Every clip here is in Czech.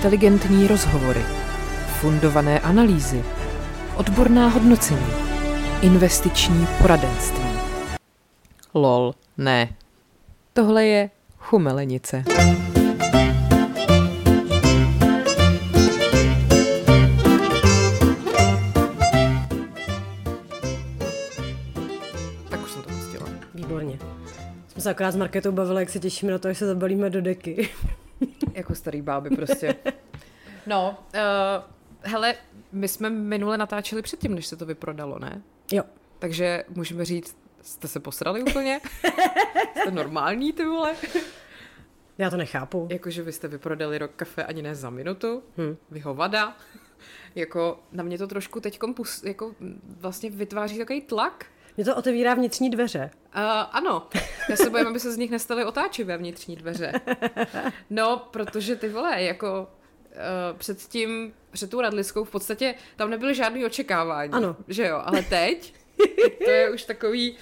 Inteligentní rozhovory, fundované analýzy, odborná hodnocení, investiční poradenství. Lol, ne. Tohle je chumelenice. Tak už jsem to pustila. Výborně. Jsme se akorát s Marketou bavili, jak se těšíme na to, až se zabalíme do deky. Jako starý báby prostě. No, uh, hele, my jsme minule natáčeli předtím, než se to vyprodalo, ne? Jo. Takže můžeme říct, jste se posrali úplně? jste normální, ty vole? Já to nechápu. Jakože vy jste vyprodali rok kafe ani ne za minutu, Hm. vy hovada. Jako na mě to trošku teď jako vlastně vytváří takový tlak. Mě to otevírá vnitřní dveře. Uh, ano, já se bojím, aby se z nich nestaly otáčivé vnitřní dveře. No, protože ty vole, jako uh, před tím, před tou radliskou v podstatě tam nebyly žádný očekávání. Ano. Že jo, ale teď, teď to je už takový,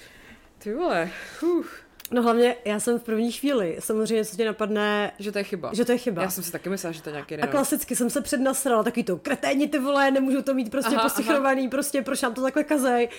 ty vole, uf, No hlavně já jsem v první chvíli, samozřejmě co tě napadne, že to je chyba. že to je chyba. Já jsem si taky myslela, že to je nějaký A klasicky jsem se přednasrala, takový to kreténi ty vole, nemůžu to mít prostě Aha, posichrovaný, prostě proč nám to takhle kazej.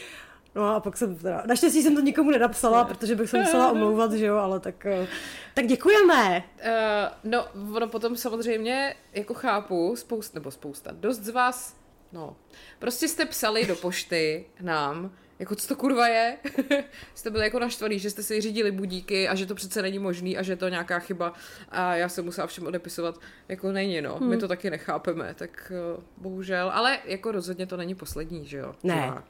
No a pak jsem teda, naštěstí jsem to nikomu nenapsala, protože bych se musela omlouvat, že jo, ale tak, eh, tak děkujeme. Uh, no, ono potom samozřejmě, jako chápu, spousta, nebo spousta, dost z vás, no, prostě jste psali do pošty nám, jako co to kurva je, jste byli jako naštvaný, že jste si řídili budíky a že to přece není možný a že je to nějaká chyba a já jsem musela všem odepisovat, jako není no, my to taky nechápeme, tak uh, bohužel, ale jako rozhodně to není poslední, že jo? Ne, Živák.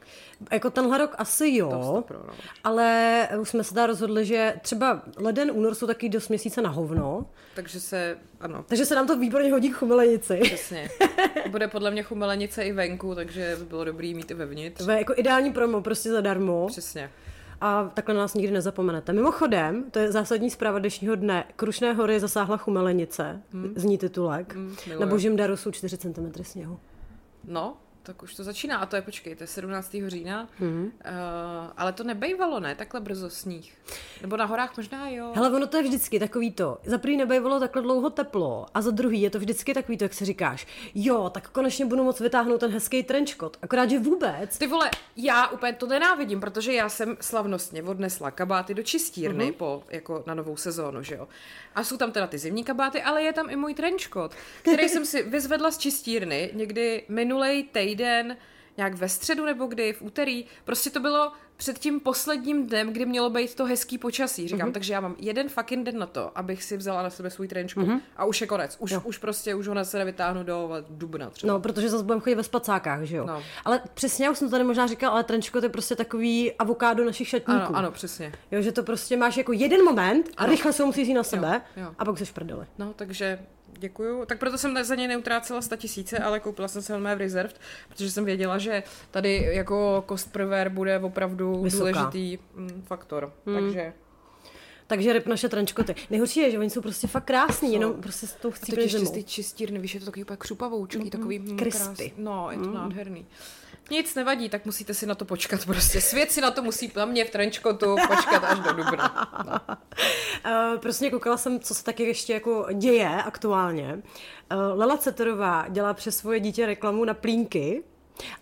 jako tenhle rok asi jo, stopro, no. ale už jsme se teda rozhodli, že třeba leden, únor jsou taky dost měsíce na hovno, Takže se, ano, takže se nám to výborně hodí k chumelenici. Přesně. Bude podle mě chumelenice i venku, takže by bylo dobrý mít i vevnitř. To je jako ideální promo, prostě zadarmo. Přesně. A takhle nás nikdy nezapomenete. Mimochodem, to je zásadní zpráva dnešního dne. Krušné hory zasáhla chumelenice, hmm. zní titulek. Hmm. Na božím daru jsou 4 cm sněhu. No, tak už to začíná. A to je, počkej, to je 17. října. Hmm. Uh, ale to nebejvalo, ne? Takhle brzo sníh. Nebo na horách možná, jo. Hele, ono to je vždycky takový to. Za prvý nebejvalo takhle dlouho teplo a za druhý je to vždycky takový to, jak si říkáš, jo, tak konečně budu moc vytáhnout ten hezký trenčkot. Akorát, že vůbec. Ty vole, já úplně to nenávidím, protože já jsem slavnostně odnesla kabáty do čistírny Mhm. uh-huh. po, jako na novou sezónu, že jo. A jsou tam teda ty zimní kabáty, ale je tam i můj trenčkot, který jsem si vyzvedla z čistírny někdy minulej týden, nějak ve středu nebo kdy, v úterý. Prostě to bylo před tím posledním dnem, kdy mělo být to hezký počasí. Říkám, Mhm. uh-huh. takže já mám jeden fucking den na to, abych si vzala na sebe svůj trenčkot. Uh-huh. A už je konec. Už, už prostě, už ho na sebe vytáhnu do dubna třeba. No, protože zase budeme chodit ve spacákách, že jo. No. Ale přesně, já už jsem to tady možná říkal, ale trenčkot je prostě takový avokádo našich šatníků. Ano, ano, přesně. Jo, že to prostě máš jako jeden moment a Ano. rychle se ho musíš jít na sebe jo. a pak se prdeli. No, takže děkuju. Tak proto jsem za něj neutrácela 100 tisíce, ale koupila jsem se mé v Reserved, protože jsem věděla, že tady jako cost per wear bude opravdu Vysoká. důležitý mm, faktor. Hmm. Takže Takže ryb naše trenčkoty. Nejhorší je, že oni jsou prostě fakt krásný, jenom prostě s tou chcípli totiž zimou. ty čistírny, víš, je to takový úplně křupavoučký, mm, takový mm, crispy. krásný. No, je to mm. nádherný. Nic nevadí, tak musíte si na to počkat prostě. Svět si na to musí na mě v trenčkotu počkat až do dubna. No. Uh, prostě koukala jsem, co se taky ještě jako děje aktuálně. Uh, Lela Ceterová dělá přes svoje dítě reklamu na plínky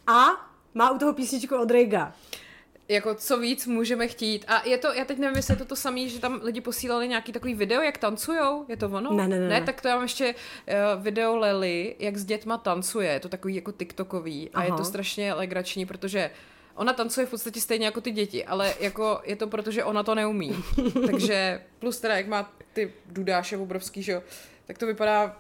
a má u toho písničku od Rejga. Jako co víc můžeme chtít. A je to, já teď nevím, jestli je to to samé, že tam lidi posílali nějaký takový video, jak tancujou, je to ono? Ne, ne, ne, Ne, tak to já mám ještě uh, video Lely, jak s dětma tancuje, je to takový jako tiktokový a je Aha. to strašně legrační, protože Ona tancuje v podstatě stejně jako ty děti, ale jako je to proto, že ona to neumí. Takže plus teda, jak má ty dudáše obrovský, že jo, tak to vypadá,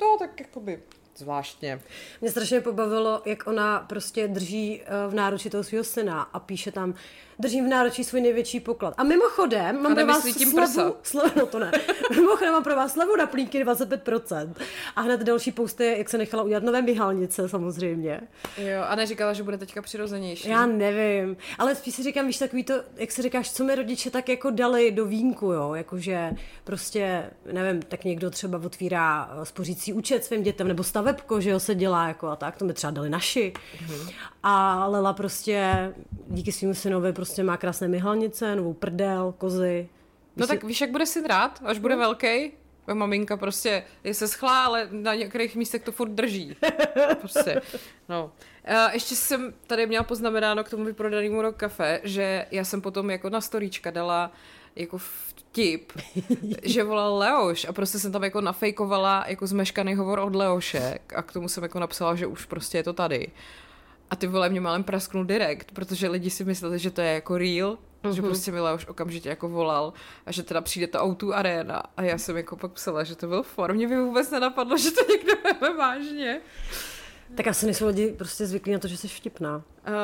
no tak jakoby zvláštně. Mě strašně pobavilo, jak ona prostě drží eh, v náruči toho svého syna a píše tam, držím v náručí svůj největší poklad. A mimochodem, mám pro vás prsa. slevu, slevu, no to ne, mimochodem mám pro vás slevu na plínky 25%. A hned další post je, jak se nechala udělat nové myhalnice samozřejmě. Jo, a neříkala, že bude teďka přirozenější. Já nevím, ale spíš si říkám, víš, takový to, jak si říkáš, co mi rodiče tak jako dali do vínku, jo, jakože prostě, nevím, tak někdo třeba otvírá eh, spořící účet svým dětem, nebo stavebko, že jo, se dělá jako a tak, to mi třeba dali naši. Mhm. A Lela prostě díky svým synovi prostě má krásné myhalnice, novou prdel, kozy. No tak víš, jak bude syn rád, až bude velký? Moje maminka prostě je se schlá, ale na některých místech to furt drží. Prostě, no. Uh, ještě jsem tady měla poznamenáno k tomu vyprodanému rok kafe, že já jsem potom jako na storíčka dala jako vtip, že volal Leoš a prostě jsem tam jako nafejkovala jako zmeškaný hovor od Leoše a k tomu jsem jako napsala, že už prostě je to tady. A ty vole mě málem prasknul direkt, protože lidi si mysleli, že to je jako real, mm-hmm. že prostě mi Leoš okamžitě jako volal a že teda přijde ta Auto Arena a já jsem jako pak psala, že to byl for. Mě by vůbec nenapadlo, že to někdo veme vážně. Tak asi nejsou lidi prostě zvyklí na to, že jsi vtipná. Uh,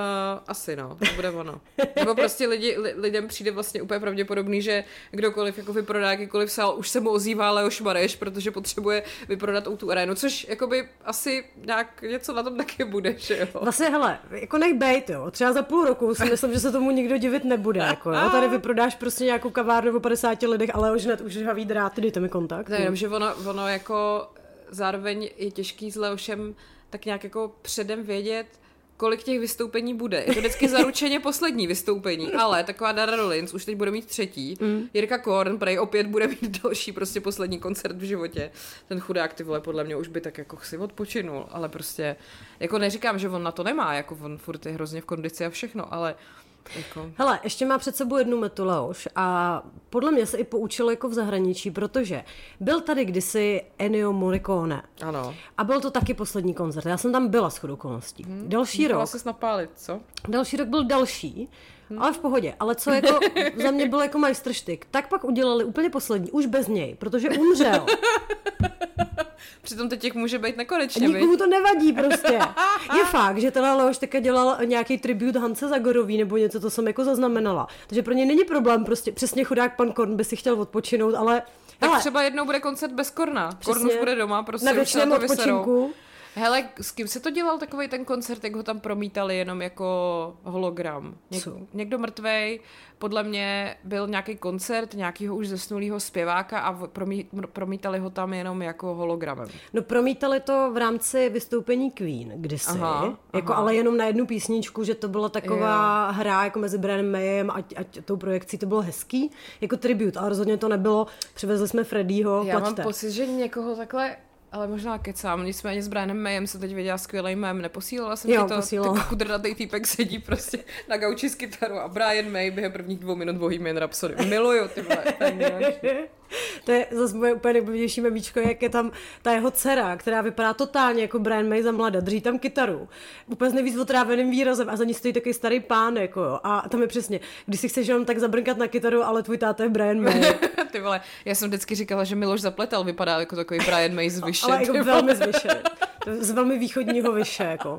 asi no, to bude ono. Nebo prostě lidi, li, lidem přijde vlastně úplně pravděpodobný, že kdokoliv jako vyprodá jakýkoliv sál, už se mu ozývá Leoš Mareš, protože potřebuje vyprodat tu arénu, což jakoby asi nějak něco na tom taky bude, že jo. Vlastně hele, jako nech bejt, jo. Třeba za půl roku si myslím, že se tomu nikdo divit nebude, jako jo. Tady vyprodáš prostě nějakou kavárnu o 50 lidech, ale už hned už žhavý drát, dejte mi kontakt. Ne, jenom, že ono, ono jako zároveň je těžký s Leošem tak nějak jako předem vědět, kolik těch vystoupení bude. Je to vždycky zaručeně poslední vystoupení, ale taková Dara Rollins už teď bude mít třetí. Mm. Jirka Korn prej opět bude mít další prostě poslední koncert v životě. Ten chudák ty vole podle mě už by tak jako si odpočinul, ale prostě jako neříkám, že on na to nemá, jako on furt je hrozně v kondici a všechno, ale jako... Hele, ještě má před sebou jednu metu Leoš a podle mě se i poučil jako v zahraničí, protože byl tady kdysi Ennio Morricone. Ano. A byl to taky poslední koncert. Já jsem tam byla s okolností. Hmm. Další rok... se napálit, co? Další rok byl další, hmm. ale v pohodě. Ale co jako za mě byl jako majstrštyk, tak pak udělali úplně poslední, už bez něj, protože umřel. Přitom teď těch může být nekonečně. Nikomu to nevadí prostě. Je fakt, že teda Leoš teďka dělal nějaký tribut Hance Zagorový nebo něco, to jsem jako zaznamenala. Takže pro ně není problém, prostě přesně chudák pan Korn by si chtěl odpočinout, ale tak hele, třeba jednou bude koncert bez Korna. Korn už bude doma, prostě na to odpočinku. Vyserou. Hele, s kým se to dělal takový ten koncert, jak ho tam promítali jenom jako hologram? Něk- někdo mrtvej, podle mě byl nějaký koncert nějakého už zesnulého zpěváka a promí- promítali ho tam jenom jako hologramem. No promítali to v rámci vystoupení Queen kdysi, aha, jako aha. ale jenom na jednu písničku, že to byla taková jo. hra jako mezi Brianem Mayem a, a tou projekcí, to bylo hezký, jako tribut, ale rozhodně to nebylo, přivezli jsme Freddyho, Já plaťte. mám pocit, že někoho takhle ale možná kecám, nicméně s Brianem Mayem jsem teď viděla skvělý mém, neposílala jsem jo, ti to, posílala. tak kudrnatý týpek sedí prostě na gauči s kytarou a Brian May během prvních dvou minut Bohemian Rhapsody. Miluju ty vole, to je zase moje úplně nejblížnější memíčko, jak je tam ta jeho dcera, která vypadá totálně jako Brian May za mlada, drží tam kytaru. Úplně s nejvíc otráveným výrazem a za ní stojí takový starý pán, jako jo. A tam je přesně, když si chceš jenom tak zabrnkat na kytaru, ale tvůj táta je Brian May. ty vole, já jsem vždycky říkala, že Miloš Zapletal vypadá jako takový Brian May z Vyše. ale jako velmi z Vyše. Z velmi východního Vyše, jako.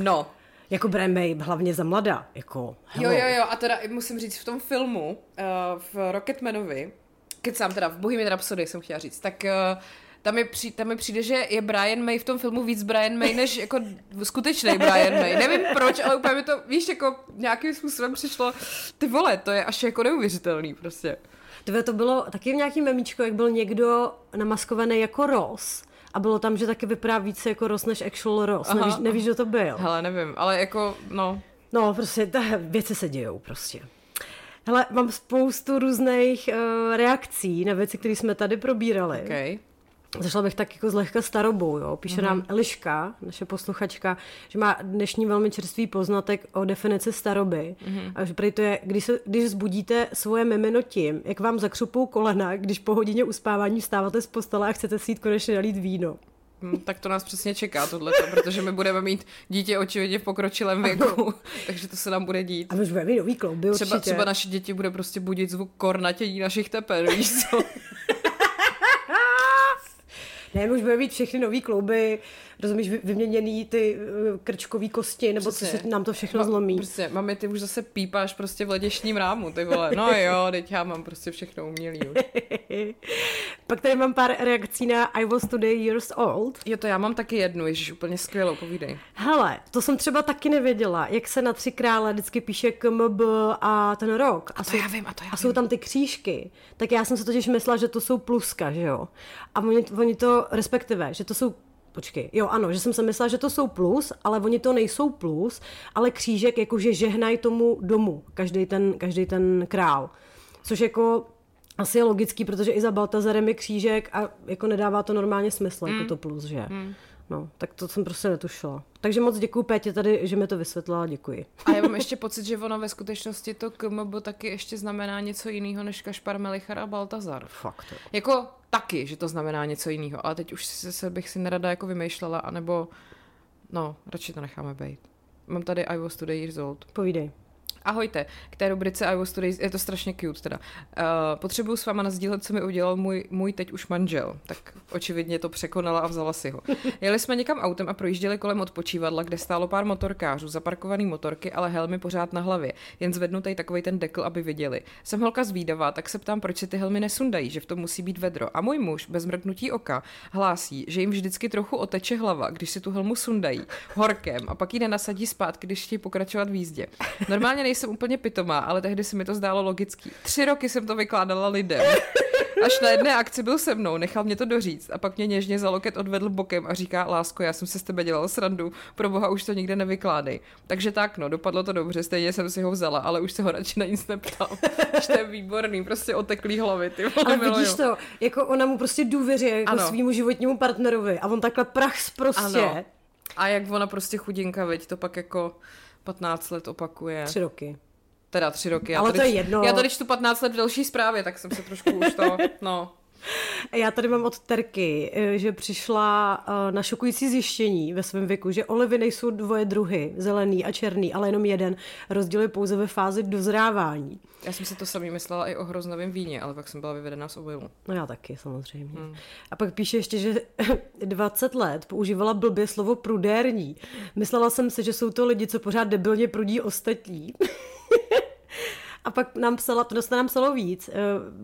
No, jako Brian May, hlavně za mladá, jako hello. Jo, jo, jo, a teda musím říct, v tom filmu, uh, v Rocketmanovi, kecám teda, v Bohemian Rhapsody jsem chtěla říct, tak uh, tam mi, při, tam mi přijde, že je Brian May v tom filmu víc Brian May, než jako skutečný Brian May. Nevím proč, ale úplně mi to, víš, jako nějakým způsobem přišlo, ty vole, to je až jako neuvěřitelný prostě. Tvé to bylo taky v nějakým memíčku, jak byl někdo namaskovaný jako Ross a bylo tam, že taky vypadá více jako Ross než actual Ross. Aha. Nevíš, nevíš, kdo to byl? Hele, nevím, ale jako, no. No, prostě, ta věci se dějou prostě. Hele, mám spoustu různých uh, reakcí na věci, které jsme tady probírali. Okay. Zašla bych tak jako zlehka starobou, jo. Píše mm-hmm. nám Eliška, naše posluchačka, že má dnešní velmi čerstvý poznatek o definici staroby. Mm-hmm. A že to je, když, se, když zbudíte svoje mimino tím, jak vám zakřupou kolena, když po hodině uspávání vstáváte z postele a chcete si jít konečně nalít víno. Hmm, tak to nás přesně čeká tohleto, protože my budeme mít dítě očividně v pokročilém věku, takže to se nám bude dít. A my už budeme mít nový klouby, třeba, třeba naše děti bude prostě budit zvuk kornatění našich tepen, víš co? ne, už budeme mít všechny nový klouby, rozumíš, vyměněný ty eh, krčkový kosti, nebo co se nám to všechno no, zlomí. Prostě, mami, ty už zase pípáš prostě v leděšním rámu, ty vole. No jo, teď já mám prostě všechno umělý už. Pak tady mám pár reakcí na I was today years old. Jo, to já mám taky jednu, ježiš, úplně skvělou, povídej. Hele, to jsem třeba taky nevěděla, jak se na tři krále vždycky píše KMB a ten rok. A, a to jsou, já vím, a to já A jsou tam ty křížky. Tak já jsem se totiž myslela, že to jsou pluska, že jo. A oni, oni to, respektive, že to jsou Počkej, jo ano, že jsem si myslela, že to jsou plus, ale oni to nejsou plus, ale křížek jakože žehnají tomu domu, každý ten, každý ten král. Což jako asi je logický, protože i za Baltazarem je křížek a jako nedává to normálně smysl, mm. jako to plus, že? Mm. No, tak to jsem prostě netušila. Takže moc děkuji Pétě tady, že mi to vysvětlila, děkuji. A já mám ještě pocit, že ono ve skutečnosti to KMB taky ještě znamená něco jiného než Kašpar Melichar a Baltazar. Fakt. Jako taky, že to znamená něco jiného, ale teď už se, se bych si nerada jako vymýšlela, anebo no, radši to necháme být. Mám tady I was today years old. Povídej. Ahojte, k té rubrice I was today, je to strašně cute teda. Uh, potřebuju s váma nazdílet, co mi udělal můj, můj teď už manžel. Tak očividně to překonala a vzala si ho. Jeli jsme někam autem a projížděli kolem odpočívadla, kde stálo pár motorkářů, zaparkovaný motorky, ale helmy pořád na hlavě. Jen zvednutý takový ten dekl, aby viděli. Jsem holka zvídavá, tak se ptám, proč si ty helmy nesundají, že v tom musí být vedro. A můj muž, bez mrknutí oka, hlásí, že jim vždycky trochu oteče hlava, když si tu helmu sundají horkem a pak ji nenasadí zpátky, když chtějí pokračovat v jízdě. Normálně nejsem úplně pitomá, ale tehdy se mi to zdálo logický. Tři roky jsem to vykládala lidem. Až na jedné akci byl se mnou, nechal mě to doříct a pak mě něžně za loket odvedl bokem a říká, lásko, já jsem se s tebe dělal srandu, pro boha už to nikde nevykládej. Takže tak, no, dopadlo to dobře, stejně jsem si ho vzala, ale už se ho radši na nic neptal. Až to je výborný, prostě oteklý hlavy, ty vole, Ale vidíš to, jako ona mu prostě důvěřuje jako Ano. svýmu životnímu partnerovi a on takhle prach prostě Ano. A jak ona prostě chudinka, veď, to pak jako 15 let opakuje. tři roky. Teda tři roky. Já Ale tady, to je jedno. Já tady čtu 15 let v další zprávě, tak jsem se trošku už to, no. Já tady mám od Terky, eh, že přišla eh, na šokující zjištění ve svém věku, že olivy nejsou dvoje druhy, zelený a černý, ale jenom jeden. Rozdíl je pouze ve fázi dozrávání. Já jsem si to samý myslela i o hroznovém víně, ale pak jsem byla vyvedena z obilu. No já taky, samozřejmě. Hmm. A pak píše ještě, že 20 let používala blbě slovo prudérní. Myslela jsem si, že jsou to lidi, co pořád debilně prudí ostatní. A pak nám psala, to nám psalo víc. Eh,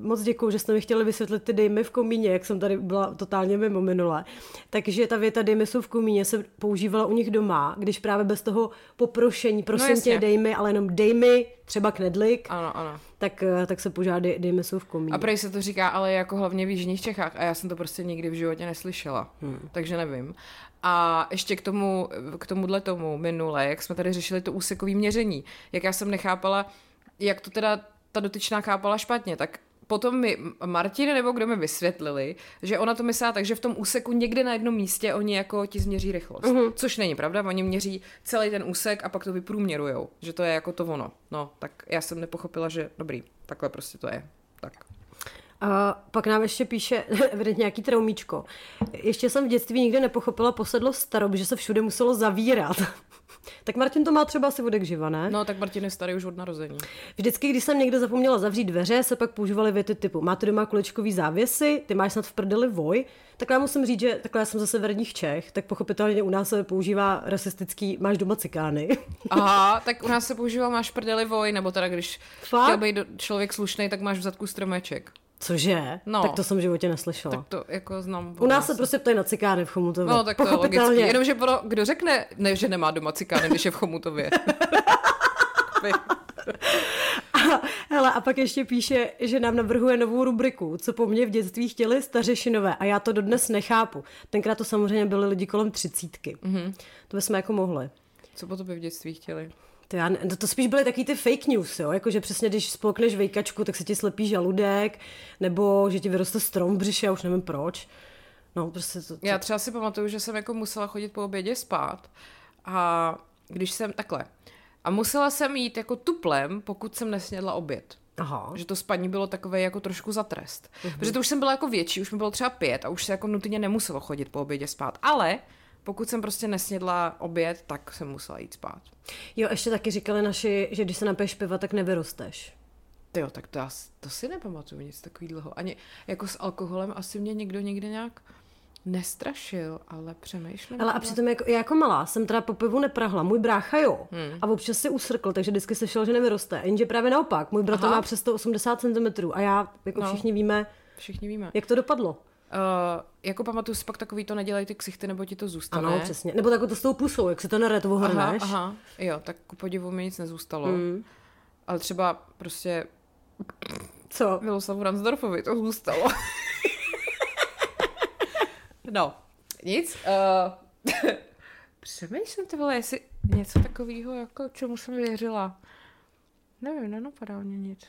Moc děkuju, že jste mi chtěli vysvětlit ty dejmy v komíně, jak jsem tady byla totálně mimo minule. Takže ta věta dejmy jsou v komíně se používala u nich doma, když právě bez toho poprošení, prosím No no tě, jasně. dej mi, ale jenom dej mi, třeba knedlik, Ano, ano. tak, eh, tak se požádá dej, dejmy jsou v komíně. A prej se to říká, ale jako hlavně v Jižních Čechách a já jsem to prostě nikdy v životě neslyšela, hmm. takže nevím. A ještě k tomu, k tomuhle tomu minule, jak jsme tady řešili to úsekové měření, jak já jsem nechápala, jak to teda ta dotyčná chápala špatně, tak potom mi Martin nebo kdo mi vysvětlili, že ona to myslela tak, že v tom úseku někde na jednom místě oni jako ti změří rychlost. Uh-huh. Což není pravda, oni měří celý ten úsek a pak to vyprůměrujou, že to je jako to ono. No, tak já jsem nepochopila, že dobrý, takhle prostě to je. Tak. A pak nám ještě píše nějaký traumíčko. Ještě jsem v dětství nikdy nepochopila posedlo starob, že se všude muselo zavírat. tak Martin to má třeba asi vodek živa, ne? No, tak Martin je starý už od narození. Vždycky, když jsem někde zapomněla zavřít dveře, se pak používaly věty typu máte doma kulečkový závěsy, ty máš snad v prdeli voj. Tak já musím říct, že takhle já jsem ze severních Čech, tak pochopitelně u nás se používá rasistický máš doma cikány. Aha, tak u nás se používá máš prdeli voj, nebo teda když Fakt? chtěl být člověk slušný, tak máš v zadku stromeček. Cože? No. Tak to jsem v životě neslyšela. Tak to jako znám. U nás se prostě ptají na cikány v Chomutově. No, tak to je logický. Jenomže pro, kdo řekne, ne, že nemá doma cikány, když je v Chomutově. Hele, a pak ještě píše, že nám navrhuje novou rubriku, co po mně v dětství chtěli stařešinové a já to dodnes nechápu. Tenkrát to samozřejmě byli lidi kolem třicítky. Mm-hmm. To bychom jako mohli. Co po tobě v dětství chtěli? To, já, ne- to, spíš byly takový ty fake news, jo? Jakože přesně, když spolkneš vejkačku, tak se ti slepí žaludek, nebo že ti vyroste strom v břiše, já už nevím proč. No, prostě to, to... Já třeba si pamatuju, že jsem jako musela chodit po obědě spát a když jsem takhle. A musela jsem jít jako tuplem, pokud jsem nesnědla oběd. Aha. Že to spaní bylo takové jako trošku za trest. Uh-huh. Protože to už jsem byla jako větší, už mi bylo třeba pět a už se jako nutně nemuselo chodit po obědě spát. Ale pokud jsem prostě nesnědla oběd, tak jsem musela jít spát. Jo, ještě taky říkali naši, že když se napiješ piva, tak nevyrosteš. Jo, tak to, já, to si nepamatuju nic takového. Ani jako s alkoholem asi mě někdo někde nějak nestrašil, ale přemýšlím. Ale a přitom jako, já jako malá jsem teda po pivu neprahla, můj brácha jo. Hmm. A občas si usrkl, takže vždycky slyšel, že nevyroste. Jenže právě naopak, můj bratr Aha. má přes 180 cm a já, jako no. všichni víme, Všichni víme. jak to dopadlo. Uh, jako pamatuju si pak takový to nedělej ty ksichty, nebo ti to zůstane. Ano, přesně. Nebo tak to s tou pusou, jak se to nere, to Aha, aha, jo, tak ku podivu mi nic nezůstalo. Mm. Ale třeba prostě Co? Miloslavu Ransdorfovi to zůstalo. no, nic. Uh, přemýšlím ty vole, jestli něco takového, jako čemu jsem věřila. Nevím, nenapadá mě nic.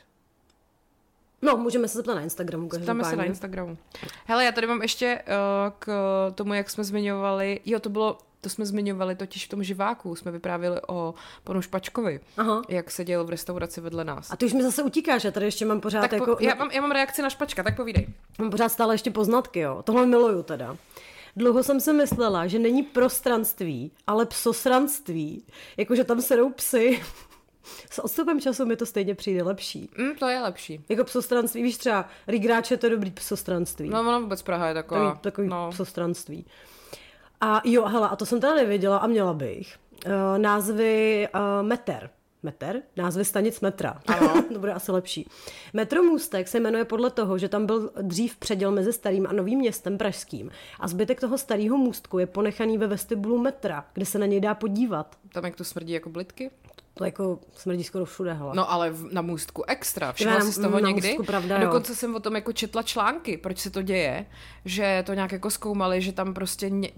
No, můžeme se zeptat na Instagramu. Ptáme se na. Instagramu. Hele, já tady mám ještě uh, k tomu, jak jsme zmiňovali, jo, to bylo, to jsme zmiňovali totiž v tom živáku, jsme vyprávěli o panu Špačkovi, Aha. jak seděl v restauraci vedle nás. A ty už mi zase utíkáš, já tady ještě mám pořád tak jako... po, já, mám, já mám reakci na Špačka, tak povídej. Mám pořád stále ještě poznatky, jo. Tohle miluju teda. Dlouho jsem si myslela, že není prostranství, ale psosranství. Jakože tam sedou psy. S odstupem času mi to stejně přijde lepší. Mm, to je lepší. Jako psostranství, víš třeba, Rigráče to je dobrý psostranství. No, ono vůbec Praha je taková. takový, takový no. psostranství. A jo, hele, a to jsem teda nevěděla a měla bych. Uh, názvy uh, meter. Meter? Názvy stanic metra. Ano. to bude asi lepší. Metromůstek se jmenuje podle toho, že tam byl dřív předěl mezi starým a novým městem pražským. A zbytek toho starého můstku je ponechaný ve vestibulu metra, kde se na něj dá podívat. Tam jak to smrdí jako blitky? To jako smrdí skoro všude, hele. No ale v, na můstku extra. Všimla jsi z toho na někdy? můstku, pravda, jo. Dokonce jsem o tom jako četla články, proč se to děje, že to nějak jako zkoumali, že tam prostě ně,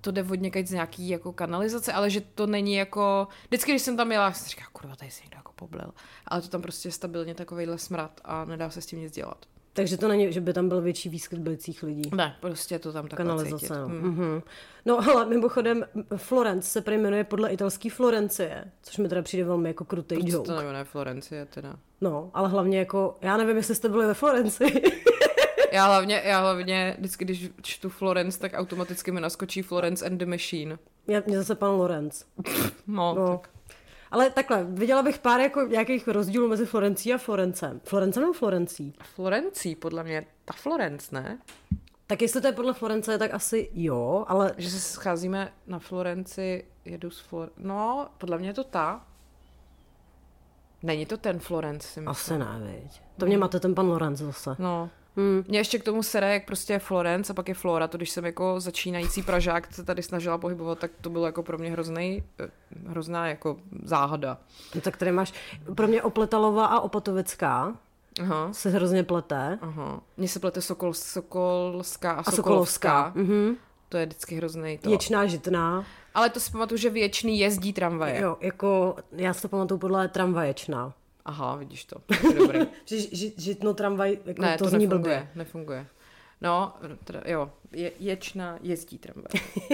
to jde od někaď z nějaký jako kanalizace, ale že to není jako, vždycky, když jsem tam jela, jsem říkala, kurva, tady se někdo jako poblil. Ale to tam prostě je stabilně takovejhle smrad a nedá se s tím nic dělat. Takže to není, že by tam byl větší výskyt blicích lidí. Ne, prostě to tam takhle kanalizace. cítit. No. Hm. Mm-hmm. no ale mimochodem Florence se prý jmenuje podle italský Florencie, což mi teda přijde velmi jako krutý Proč joke. to nejmenuje Florencie teda? No, ale hlavně jako, já nevím, jestli jste byli ve Florenci. Já hlavně, já hlavně, vždycky, když čtu Florence, tak automaticky mi naskočí Florence and the Machine. Já, mě zase pan Lorenz. No, No. tak. Ale takhle, viděla bych pár jako nějakých rozdílů mezi Florencí a Florencem. Florencem nebo Florencí? Florencí, podle mě, ta Florence, ne? Tak jestli to je podle Florence, tak asi jo, ale Že se scházíme na Florenci, jedu z Flor... No, podle mě je to ta. Není to ten Florence, si myslím. asi ne, viď. To mě máte ten pan Lorenz zase. No. Hmm. Mě ještě k tomu sere, jak prostě je Florence a pak je Flora, to když jsem jako začínající Pražák se tady snažila pohybovat, tak to bylo jako pro mě hrozný, eh, hrozná jako záhada. No, tak tady máš, pro mě Opletalová a Opatovická Aha. se hrozně plete. Aha. Mně se plete Sokol, Sokolská a, A Sokolovská. Sokolovská. Mhm. To je vždycky hrozný to. Ječná žitná. Ale to si pamatuju, že věčný jezdí tramvaje. Jo, jako, já si to pamatuju podle tramvaječná. Aha, vidíš to. Dobrý. Že ži, žitno tramvaj, jako ne, to, to, zní nefunguje, blbě. nefunguje. No, teda, jo, je, ječna jezdí tramvaj.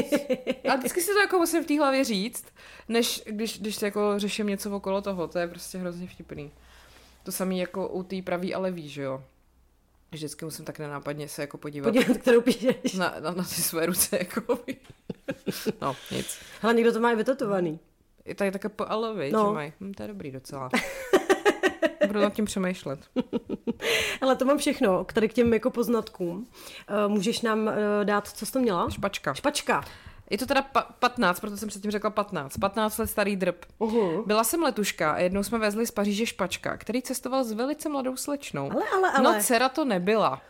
A vždycky si to jako musím v té hlavě říct, než když, když se jako řeším něco okolo toho, to je prostě hrozně vtipný. To samý jako u té pravý ale ví, že jo. Vždycky musím tak nenápadně se jako podívat Podívat, kterou píšeš. na, na, na ty své ruce, jako No, nic. Hele, někdo to má i vytetovaný. Je tady také po No. no. že mají. Hm, to je dobrý docela. Budu nad tím přemýšlet. Ale to mám všechno, k tady k těm jako poznatkům. Uh, můžeš nám uh, dát, co jsi to měla? Špačka. Špačka. Je to teda pa- 15, proto jsem předtím řekla 15. 15 let starý drb. Uhum. Byla jsem letuška a jednou jsme vezli z Paříže špačka, který cestoval s velice mladou slečnou. Ale, ale, ale. No, dcera to nebyla.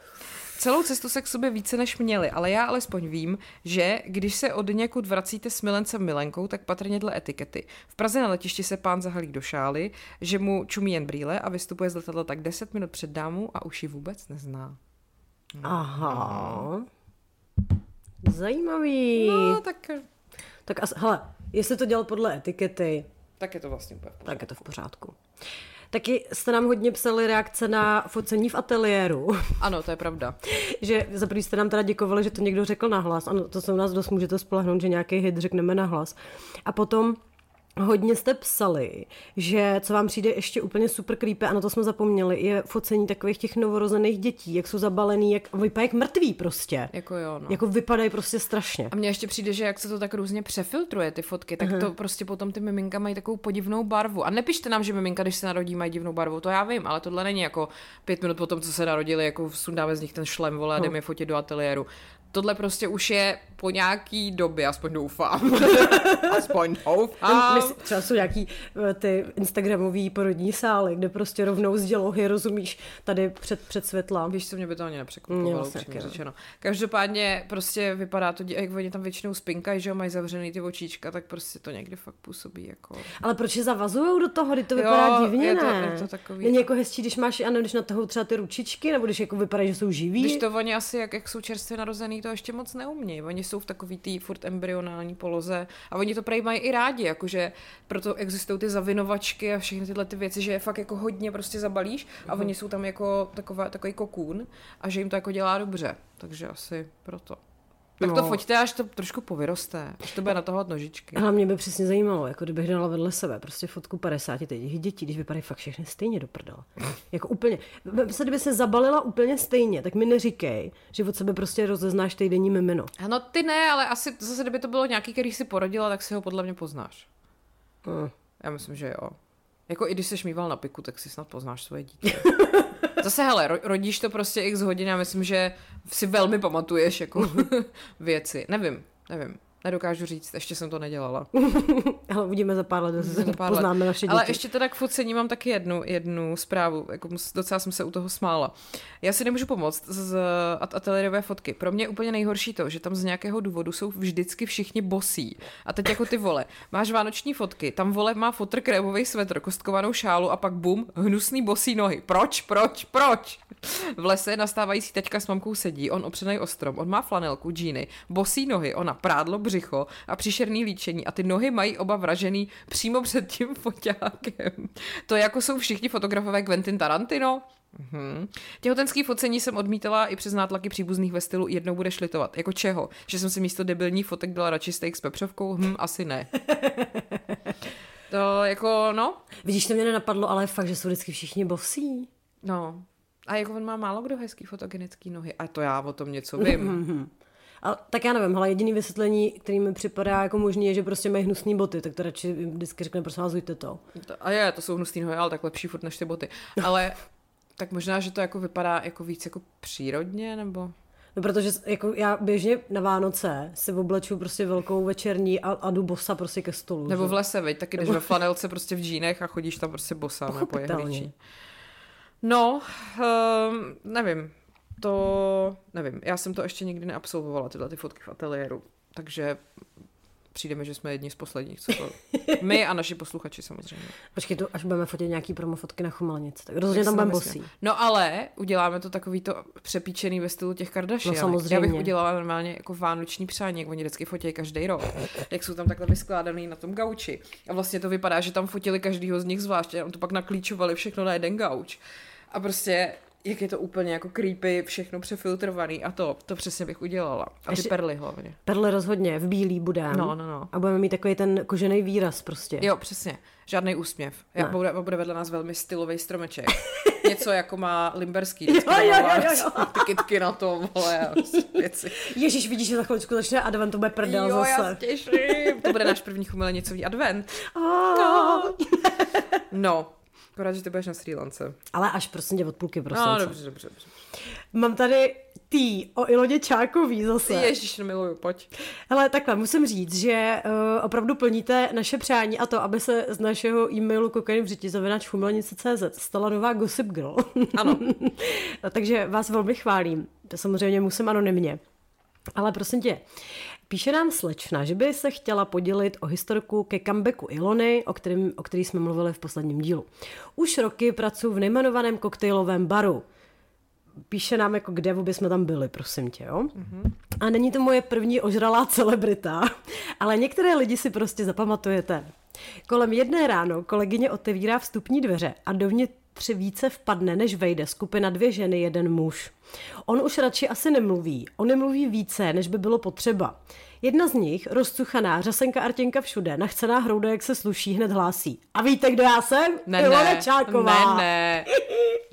Celou cestu se k sobě více než měli, ale já alespoň vím, že když se od někud vracíte s milencem milenkou, tak patrně dle etikety. V Praze na letišti se pán zahalí do šály, že mu čumí jen brýle a vystupuje z letadla tak 10 minut před dámu a už ji vůbec nezná. Aha. Zajímavý. No, tak, Tak as, hele, jestli to dělal podle etikety, tak je to vlastně úplně v pořádku. tak je to v pořádku. Taky jste nám hodně psali reakce na focení v ateliéru, Ano, to je pravda. že za prvý jste nám teda děkovali, že to někdo řekl nahlas. Ano, to se u nás dost můžete spolehnout, že nějaký hit řekneme nahlas. A potom Hodně jste psali, že co vám přijde ještě úplně super creepy, a na to jsme zapomněli, je focení takových těch novorozených dětí, jak jsou zabalený, jak vypadají jak mrtví prostě. Jako jo, no. Jako vypadají prostě strašně. A mně ještě přijde, že jak se to tak různě přefiltruje, ty fotky, tak to prostě potom ty miminka mají takovou podivnou barvu. A nepište nám, že miminka, když se narodí, mají divnou barvu, to já vím, ale tohle není jako pět minut potom, co se narodili, jako sundáme z nich ten šlem, vole, a jdeme je fotit do ateliéru. Tohle prostě už je po nějaký době, aspoň doufám. aspoň doufám. Třeba jsou nějaký eh, ty instagramový porodní sály, kde prostě rovnou z dělohy, rozumíš, tady před, před světla. Víš co, mě by to ani nepřekvapovalo, upřímně ne. řečeno. Každopádně prostě vypadá to, jak oni tam většinou spinkají, že jo, mají zavřený ty očička, tak prostě to někdy fakt působí jako... Ale proč je zavazujou do toho, kdy to vypadá Jo, divně, je to- ne? je to takový- Není jako hezčí, když máš, ano, když na toho třeba ty ručičky, nebo když jako vypadá, že jsou živí. Když to oni asi, jak, jak jsou čerstvě narozený, oni to ještě moc neumí. Oni jsou v takový tý furt embryonální poloze a oni to prej mají i rádi, jakože proto existují ty zavinovačky a všechny tyhle ty věci, že je fakt jako hodně prostě zabalíš a oni jsou tam jako taková, takový kokůn a že jim to jako dělá dobře. Takže asi proto. Tak no. to foťte, až to trošku povyroste, až to bude na toho nožičky. Ale mě by přesně zajímalo, jako kdybych dala vedle sebe prostě fotku 50 těch dětí, když vypadají fakt všechny stejně do prdela. jako úplně. Se kdyby se zabalila úplně stejně, tak mi neříkej, že od sebe prostě rozeznáš týdenní mimino. Ano, ty ne, ale asi zase, kdyby to bylo nějaký, který si porodila, tak si ho podle mě poznáš. Hmm. Já myslím, že jo. Jako i když jsi mýval na piku, tak si snad poznáš svoje dítě. Zase, hele, rodíš to prostě x hodin, já myslím, že si velmi pamatuješ jako věci. Nevím, nevím. Nedokážu říct, ještě jsem to nedělala. Ale uvidíme za pár let, za pár poznáme let. naše děti. Ale ještě teda k focení mám taky jednu, jednu zprávu, jako docela jsem se u toho smála. Já si nemůžu pomoct z ateliérové fotky. Pro mě je úplně nejhorší to, že tam z nějakého důvodu jsou vždycky všichni bosí. A teď jako ty vole, máš vánoční fotky, tam vole má fotr krémový svetr, kostkovanou šálu a pak bum, hnusný bosí nohy. Proč, proč, proč? V lese nastávající teďka s mamkou sedí, on opřený o strom, on má flanelku, džíny, bosí nohy, ona prádlo břicho a příšerný líčení a ty nohy mají oba vražený přímo před tím foťákem. To jako jsou všichni fotografové Quentin Tarantino, Mm-hmm. Těhotenský focení jsem odmítala i přes nátlaky příbuzných ve stylu jednou budeš litovat. Jako čeho? Že jsem si místo debilní fotek dala radši steak s pepřovkou? Hm, asi ne. to jako, no. Vidíš, to mě nenapadlo, ale fakt, že jsou vždycky všichni bosí. No. A jako on má málo kdo hezký fotogenický nohy. A to já o tom něco vím. A, tak já nevím, ale jediný vysvětlení, který mi připadá jako možný, je, že prostě mají hnusné boty, tak to radši vždycky řekne, prosím vás, to. A je, to jsou hnusný nohy, ale tak lepší furt než ty boty. Ale tak možná, že to jako vypadá jako víc jako přírodně, nebo... No protože jako já běžně na Vánoce si obleču prostě velkou večerní a, a jdu bosa prostě ke stolu. Nebo že? v lese, veď, taky jdeš ve flanelce prostě v džínech a chodíš tam prostě bosa na No, um, nevím to nevím, já jsem to ještě nikdy neabsolvovala, tyhle ty fotky v ateliéru, takže přijdeme, že jsme jedni z posledních, co to... My a naši posluchači samozřejmě. Počkej, to až budeme fotit nějaký promo fotky na Chumelnic, tak rozhodně tam budeme bosí. No ale uděláme to takový to přepíčený ve stylu těch Kardashian. No samozřejmě. Já bych udělala normálně jako vánoční přání, jak oni vždycky fotí každý rok. jak jsou tam takhle vyskládaný na tom gauči. A vlastně to vypadá, že tam fotili každýho z nich zvlášť, a to pak naklíčovali všechno na jeden gauč. A prostě jak je to úplně jako creepy, všechno přefiltrovaný a to, to přesně bych udělala. A ty perly hlavně. Perly rozhodně, v bílý budeme. No, no, no. A budeme mít takový ten kožený výraz prostě. Jo, přesně. Žádný úsměv. Já, bude, bude vedle nás velmi stylový stromeček. Něco jako má Limberský. Jo, jo, jo, jo. Ty kytky na to, vole, věci. Ježíš, vidíš, že za chvíličku začne advent, to bude prdel jo, zase. já těším. To bude náš první chumelnicový advent. No. no. Akorát, že ty budeš na Sri Lance. Ale až prosím tě od půlky prosím. No, dobře, dobře, dobře. Mám tady tý o Ilodě Čákový zase. Ježíš, miluju, pojď. Hele, takhle, musím říct, že uh, opravdu plníte naše přání a to, aby se z našeho e-mailu kokain v řiti zavináč stala nová Gossip Girl. Ano. Takže vás velmi chválím. To samozřejmě musím anonymně. Ale prosím tě, Píše nám slečna, že by se chtěla podělit o historku ke comebacku Ilony, o, kterým, o který jsme mluvili v posledním dílu. Už roky pracuji v nejmenovaném koktejlovém baru. Píše nám, jako kde by jsme tam byli, prosím tě, jo? Mm-hmm. A není to moje první ožralá celebrita, ale některé lidi si prostě zapamatujete. Kolem jedné ráno kolegyně otevírá vstupní dveře a dovnitř tři více vpadne, než vejde skupina dvě ženy, jeden muž. On už radši asi nemluví. On nemluví více, než by bylo potřeba. Jedna z nich, rozcuchaná, řasenka Artěnka všude, nachcená hrouda, jak se sluší, hned hlásí. A víte, kdo já jsem? Ne, Ilona ne, Čáková. Ne, ne.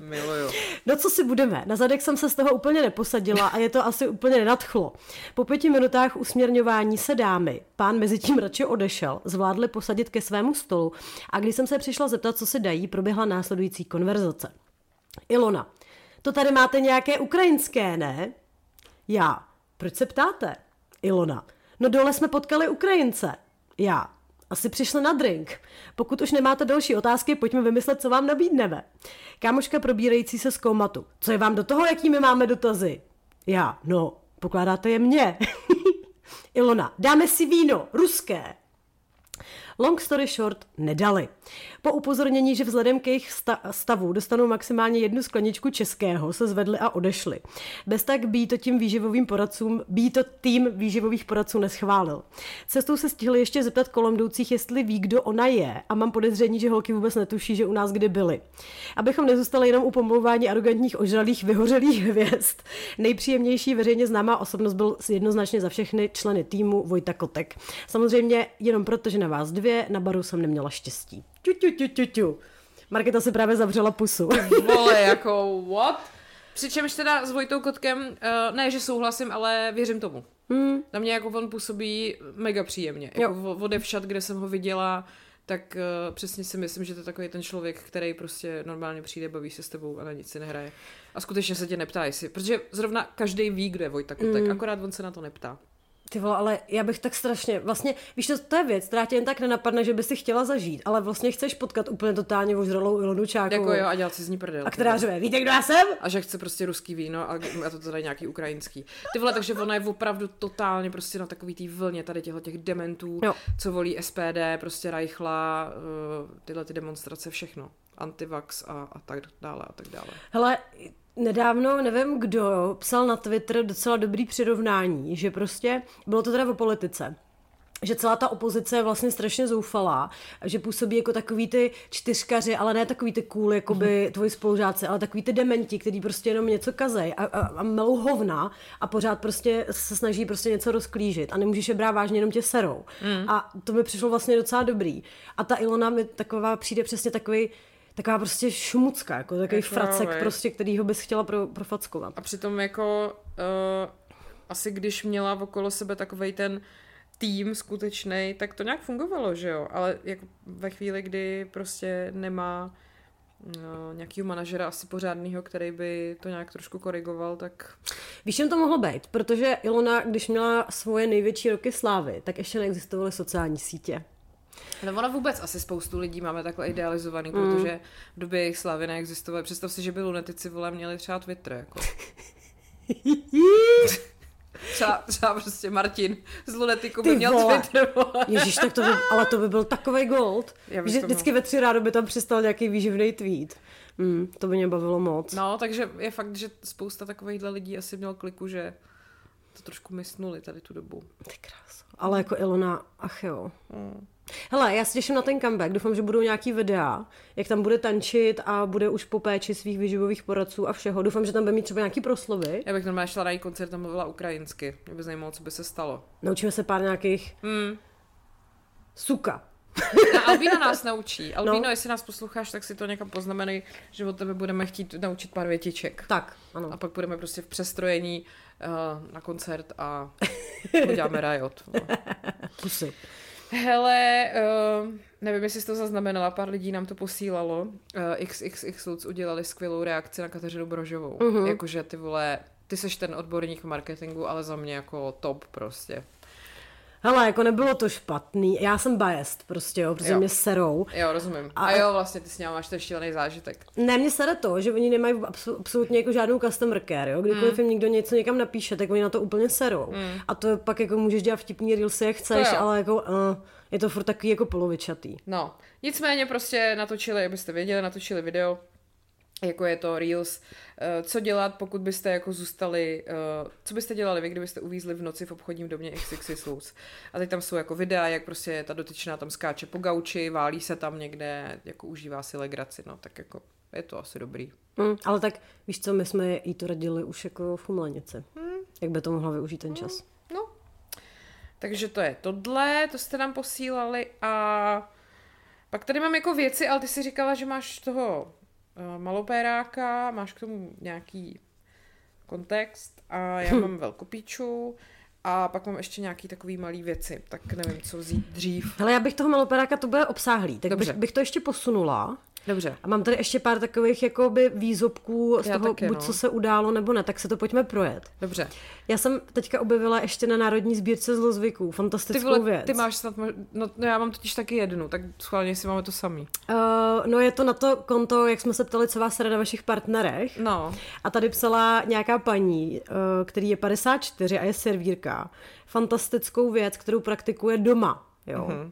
Miluju. No co si budeme, na zadek jsem se z toho úplně neposadila a je to asi úplně nenadchlo. Po pěti minutách usměrňování se dámy, pán mezi tím radši odešel, zvládli posadit ke svému stolu a když jsem se přišla zeptat, co si dají, proběhla následující konverzace. Ilona, to tady máte nějaké ukrajinské, ne? Já, proč se ptáte? Ilona, no dole jsme potkali Ukrajince. Já, asi přišli na drink. Pokud už nemáte další otázky, pojďme vymyslet, co vám nabídneme. Kámoška probírající se z koumatu. Co je vám do toho, jaký my máme dotazy? Já, no, pokládáte je mně. Ilona, dáme si víno, ruské. Long story short, nedali. Po upozornění, že vzhledem k jejich stavu dostanou maximálně jednu skleničku českého, se zvedli a odešli. Bez tak by to tím výživovým poradcům, by to tým výživových poradců neschválil. Cestou se stihli ještě zeptat kolem jdoucích, jestli ví, kdo ona je a mám podezření, že holky vůbec netuší, že u nás kdy byly. Abychom nezůstali jenom u pomlouvání arrogantních, ožralých, vyhořelých hvězd. Nejpříjemnější veřejně známá osobnost byl jednoznačně za všechny členy týmu Vojta Kotek. Samozřejmě jenom proto, že na vás dvě, na baru jsem neměla štěstí. Ťu, ťu, ťu, ťu, ťu. Marketa si právě zavřela pusu. Vole, jako what? Přičemž teda s Vojtou Kotkem, uh, ne, že souhlasím, ale věřím tomu. Hmm. Na mě jako on působí mega příjemně. Jako odevšat, kde jsem ho viděla, tak uh, přesně si myslím, že to je takový ten člověk, který prostě normálně přijde, baví se s tebou a na nic si nehraje. A skutečně se tě neptá, jestli, protože zrovna každý ví, kdo je Vojta Kotek, mm. akorát on se na to neptá. Ty vole, ale já bych tak strašně, vlastně, víš, to, to je věc, která tě jen tak nenapadne, že by si chtěla zažít, ale vlastně chceš potkat úplně totálně ožralou Ilonu Čákovou. Jako jo, a dělat si z ní prdel. A která řve, víte, kdo já jsem? A že chce prostě ruský víno a, a to tady nějaký ukrajinský. Ty vole, takže ona je opravdu totálně prostě na takový té vlně tady těchto těch dementů, jo. co volí SPD, prostě Reichla, uh, tyhle ty demonstrace, všechno. Antivax a, a tak dále a tak dále. Hele, Nedávno, nevím kdo, psal na Twitter docela dobrý přirovnání, že prostě, bylo to teda o politice, že celá ta opozice je vlastně strašně zoufalá, že působí jako takový ty čtyřkaři, ale ne takový ty cool, jako by mm. tvoji spolužáci, ale takový ty dementi, který prostě jenom něco kazej a, a, a melou hovna a pořád prostě se snaží prostě něco rozklížit a nemůžeš je brát vážně, jenom tě serou. Mm. A to mi přišlo vlastně docela dobrý. A ta Ilona mi taková přijde přesně takový taková prostě šumucka, jako takový jako, fracek, vej. prostě, kterýho bys chtěla pro, profackovat. A přitom jako uh, asi když měla okolo sebe takovej ten tým skutečný, tak to nějak fungovalo, že jo? Ale jako ve chvíli, kdy prostě nemá no, nějakýho manažera asi pořádného, který by to nějak trošku korigoval, tak... Víš, čem to mohlo být? Protože Ilona, když měla svoje největší roky slávy, tak ještě neexistovaly sociální sítě. Ale ona vůbec asi spoustu lidí máme takhle idealizovaný, mm. protože v době jejich slavy neexistovaly. Představ si, že by lunetici vole měli třeba Twitter, jako. třeba, třeba prostě Martin z Lunetiku by měl vole. Twitter, vole. Ježíš, tak to by, ale to by byl takový gold. Že vždycky ve tři rádo by tam přistal nějaký výživný tweet. Mm, to by mě bavilo moc. No, takže je fakt, že spousta takovýchhle lidí asi měl kliku, že to trošku mysnuli tady tu dobu. Ty krás. Ale jako Ilona, ach jo. Mm. Hele, já se těším na ten comeback, doufám, že budou nějaký videa, jak tam bude tančit a bude už po péči svých vyživových poradců a všeho. Doufám, že tam bude mít třeba nějaký proslovy. Já bych normálně šla na její koncert a mluvila ukrajinsky. Mě by zajímalo, co by se stalo. Naučíme se pár nějakých... Hmm. Suka. A Albína nás naučí. Albíno, no. jestli nás posloucháš, tak si to někam poznamenej, že od tebe budeme chtít naučit pár větiček. Tak, ano. A pak budeme prostě v přestrojení uh, na koncert a uděláme riot. No. Pusy. Hele, uh, nevím, jestli jsi to zaznamenala, pár lidí nám to posílalo. Uh, XXX Lutz udělali skvělou reakci na Kateřinu Brožovou. Uh-huh. Jakože ty vole, ty seš ten odborník v marketingu, ale za mě jako top prostě. Hele, jako nebylo to špatný. Já jsem biased prostě, jo, protože jo. mě serou. Jo, rozumím. A, a jo, vlastně ty s ním máš ten šílený zážitek. Ne, mě sere to, že oni nemají absolutně jako žádnou customer care, jo. Kdykoliv mm. jim někdo něco někam napíše, tak oni na to úplně serou. Mm. A to pak jako můžeš dělat vtipný reelsy, jak chceš, ale jako uh, je to furt takový jako polovičatý. No, nicméně prostě natočili, abyste věděli, natočili video, jako je to Reels, eh, co dělat, pokud byste jako zůstali, eh, co byste dělali vy, kdybyste uvízli v noci v obchodním domě XXX A teď tam jsou jako videa, jak prostě ta dotyčná tam skáče po gauči, válí se tam někde, jako užívá si legraci, no tak jako je to asi dobrý. Mm, ale tak víš co, my jsme jí to radili už jako v Umlenici. Mm. Jak by to mohla využít ten čas? Mm, no. Takže to je tohle, to jste nám posílali a pak tady mám jako věci, ale ty si říkala, že máš toho malopéráka, máš k tomu nějaký kontext a já mám velkopíču a pak mám ještě nějaký takový malý věci, tak nevím, co vzít dřív. Ale já bych toho maloperáka, to bude obsáhlý, tak bych, bych to ještě posunula. Dobře. A mám tady ještě pár takových jakoby výzobků z Já toho, taky, buď no. co se událo nebo ne, tak se to pojďme projet. Dobře. Já jsem teďka objevila ještě na Národní sbírce zlozvyků, fantastickou ty vole, věc. Ty máš snad, no, no já mám totiž taky jednu, tak schválně si máme to samý. Uh, no je to na to konto, jak jsme se ptali, co vás na vašich partnerech. No. A tady psala nějaká paní, uh, který je 54 a je servírka, fantastickou věc, kterou praktikuje doma. Jo. Uh-huh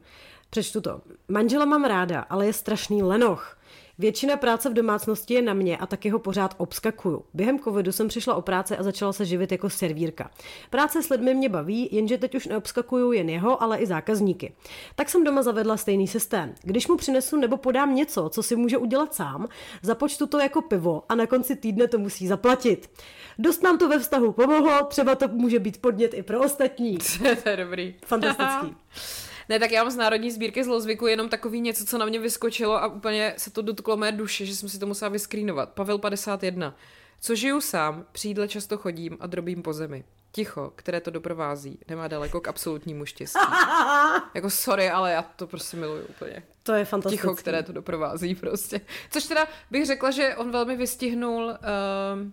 Přečtu to. Manžela mám ráda, ale je strašný lenoch. Většina práce v domácnosti je na mě a taky ho pořád obskakuju. Během covidu jsem přišla o práci a začala se živit jako servírka. Práce s lidmi mě baví, jenže teď už neobskakuju jen jeho, ale i zákazníky. Tak jsem doma zavedla stejný systém. Když mu přinesu nebo podám něco, co si může udělat sám, započtu to jako pivo a na konci týdne to musí zaplatit. Dost nám to ve vztahu pomohlo, třeba to může být podnět i pro ostatní. to je dobrý. Fantastický. Ne, tak já mám z Národní sbírky zlozvyku jenom takový něco, co na mě vyskočilo a úplně se to dotklo mé duše, že jsem si to musela vyskrínovat. Pavel 51. Co žiju sám, při často chodím a drobím po zemi. Ticho, které to doprovází, nemá daleko k absolutnímu štěstí. jako sorry, ale já to prostě miluju úplně. To je fantastické. Ticho, které to doprovází prostě. Což teda bych řekla, že on velmi vystihnul uh,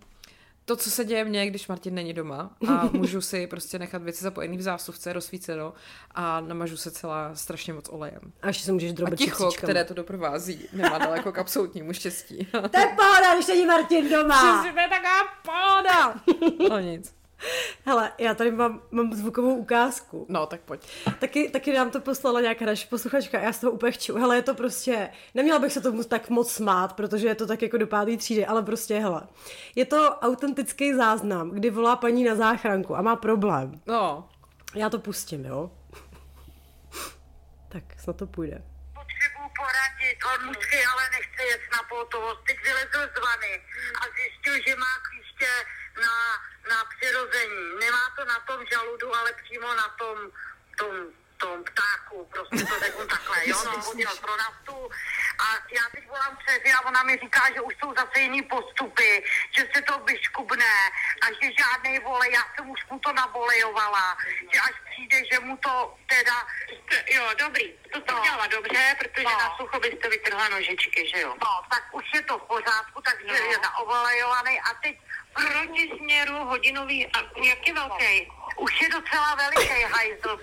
to, co se děje mně, když Martin není doma a můžu si prostě nechat věci zapojený v zásuvce, rozsvíceno a namažu se celá strašně moc olejem. A ještě se můžeš drobit A ticho, které to doprovází, nemá daleko k absolutnímu štěstí. to je pohoda, když není Martin doma. Přesně, to je taková pohoda. No nic. Hele, já tady mám, mám zvukovou ukázku. No, tak pojď. Taky, taky nám to poslala nějaká naše posluchačka a já z toho úplně chču. Hele, je to prostě, neměla bych se tomu tak moc smát, protože je to tak jako do pátý třídy, ale prostě, hele, je to autentický záznam, kdy volá paní na záchranku a má problém. No. Já to pustím, jo? tak, snad to půjde. Potřebuji poradit, on musí, ale nechce jet na pohotovost. Teď vylezl z vany a zjistil, že má klíště na na přirození. Nemá to na tom žaludu, ale přímo na tom, tom, tom ptáku, prostě to řeknu takhle, jo, no, hodil pro naftu a já teď volám dceři a ona mi říká, že už jsou zase jiný postupy, že se to vyškubne a že žádný vole, já jsem už mu to nabolejovala, že až přijde, že mu to teda... Jo, dobrý, to jste no. dělala dobře, protože no. na sucho byste vytrhla nožičky, že jo? No, tak už je to v pořádku, takže no. je naovalejovaný a teď proti směru hodinový, a jak je velký? Už je docela veliký hajzl,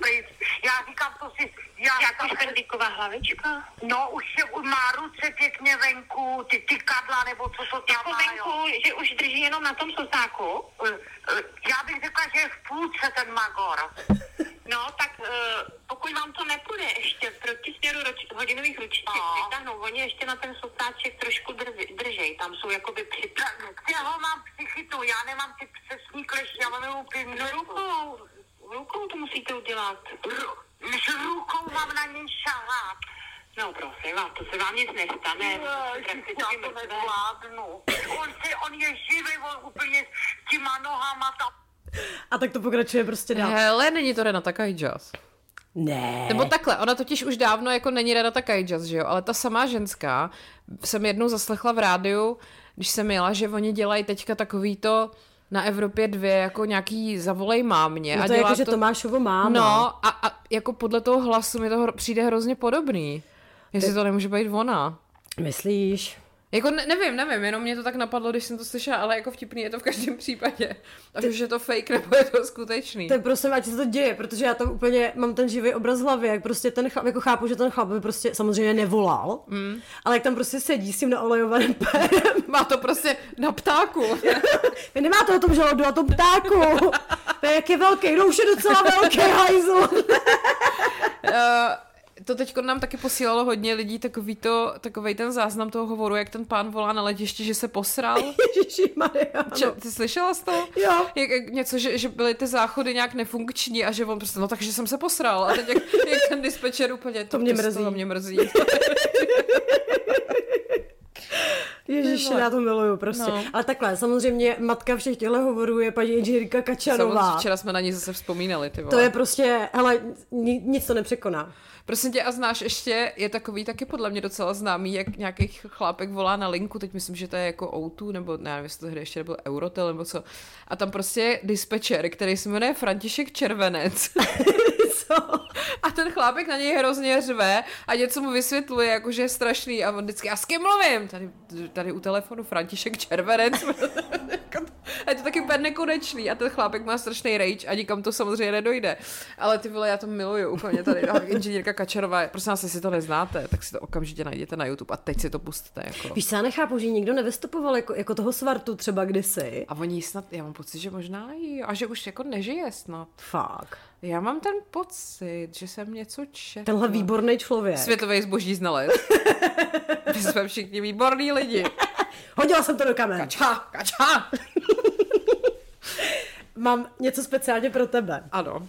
já říkám, to si... Já jako špendlíková hlavička? No, už je, má ruce pěkně venku, ty tykadla, nebo co to tam Jako venku, jo. že už drží jenom na tom sosáku? Eh, eh, já bych řekla, že je v půlce ten magor. No, tak uh, pokud vám to nepůjde ještě proti směru roč, hodinových ručiček no. vytáhnou, oni ještě na ten sotáček trošku drži, držej, tam jsou jakoby připravené. Kde ho mám psychitu, já nemám ty přesní klešť, já mám jenom No rukou, rukou to musíte udělat. Než rukou mám na něj šahat. No prosím vás, to se vám nic nestane. Ježiš, já to nezvládnu. On, se, on je živý, on úplně s těma nohama tam a tak to pokračuje prostě dál. Hele, není to Renata Kajjas. Ne. Nebo takhle, ona totiž už dávno jako není Renata Kajjas, že jo, ale ta samá ženská, jsem jednou zaslechla v rádiu, když jsem jela, že oni dělají teďka takový to, na Evropě dvě jako nějaký zavolej mámě. No to a je jako, to... že Tomášovo máma. No a, a jako podle toho hlasu mi to přijde hrozně podobný. Jestli Ty... to nemůže být ona. Myslíš? Jako ne, nevím, nevím, jenom mě to tak napadlo, když jsem to slyšela, ale jako vtipný je to v každém případě. A Ty... že je to fake nebo je to skutečný. To je prostě, ať se to děje, protože já tam úplně mám ten živý obraz v hlavě, jak prostě ten chlap, jako chápu, že ten chlap by prostě samozřejmě nevolal, mm. ale jak tam prostě sedí s tím naolejovaným pérem. Má to prostě na ptáku. Nemá to o tom žaludu, a tom ptáku. to je jak je velký, no už je docela velký hajzl. uh, to teď nám taky posílalo hodně lidí takový to, takovej ten záznam toho hovoru, jak ten pán volá na letišti, že se posral. Ježiši, Ty slyšela jsi to? Jo. Jak, jak něco, že, že byly ty záchody nějak nefunkční a že on prostě, no takže jsem se posral. A teď jak, jak ten dispečer úplně, to, to mě mrzí. To mě mrzí. Ježiši, já to miluju prostě. No. Ale takhle, samozřejmě matka všech těchto hovorů je paní Inženýrka Kačarová. Samozřejmě, včera jsme na ní zase vzpomínali, ty vole. To je prostě, hele, nic to nepřekoná. Prosím tě, a znáš ještě, je takový taky podle mě docela známý, jak nějaký chlápek volá na linku, teď myslím, že to je jako O2, nebo ne, nevím, jestli to hry ještě nebyl Eurotel, nebo co. A tam prostě je dispečer, který se jmenuje František Červenec. A ten chlápek na něj hrozně řve a něco mu vysvětluje, jako že je strašný a on vždycky, a s kým mluvím? Tady, tady u telefonu František Červenec. jako, A je to taky úplně nekonečný a ten chlápek má strašný rage a nikam to samozřejmě nedojde. Ale ty vole, já to miluju úplně tady. Inženýrka Kačarová, prosím vás, jestli to neznáte, tak si to okamžitě najděte na YouTube a teď si to pustíte. Jako. Víš, já nechápu, že nikdo nevystupoval jako, jako toho svartu třeba kdysi. A oni snad, já mám pocit, že možná i, a že už jako nežije snad. Fakt. Já mám ten pocit, že jsem něco četla. Tenhle výborný člověk. Světový zboží znalec. My jsme všichni výborní lidi. Hodila jsem to do kamer. Kača, kača. Mám něco speciálně pro tebe. Ano. Uh,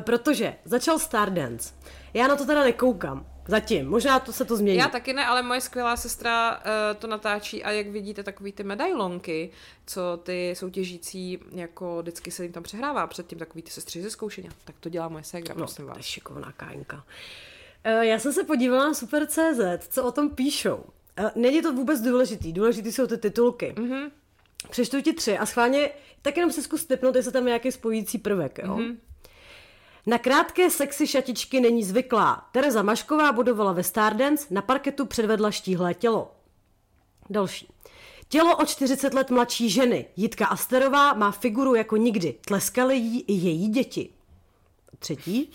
protože začal Stardance. Já na to teda nekoukám. Zatím. Možná to se to změní. Já taky ne, ale moje skvělá sestra uh, to natáčí a jak vidíte takový ty medailonky, co ty soutěžící jako vždycky se jim tam přehrává předtím takový ty sestry ze zkoušení. Tak to dělá moje ségra, no, prosím to je vás. šikovná kájnka. Uh, já jsem se podívala na Super.cz, co o tom píšou. Není to vůbec důležitý, důležitý jsou ty titulky. Mm-hmm. Přečtu ti tři a schválně tak jenom se zkus typnout, jestli tam je nějaký spojící prvek. Jo? Mm-hmm. Na krátké sexy šatičky není zvyklá. Tereza Mašková budovala ve Stardance, na parketu předvedla štíhlé tělo. Další. Tělo o 40 let mladší ženy. Jitka Asterová má figuru jako nikdy. Tleskaly jí i její děti. Třetí.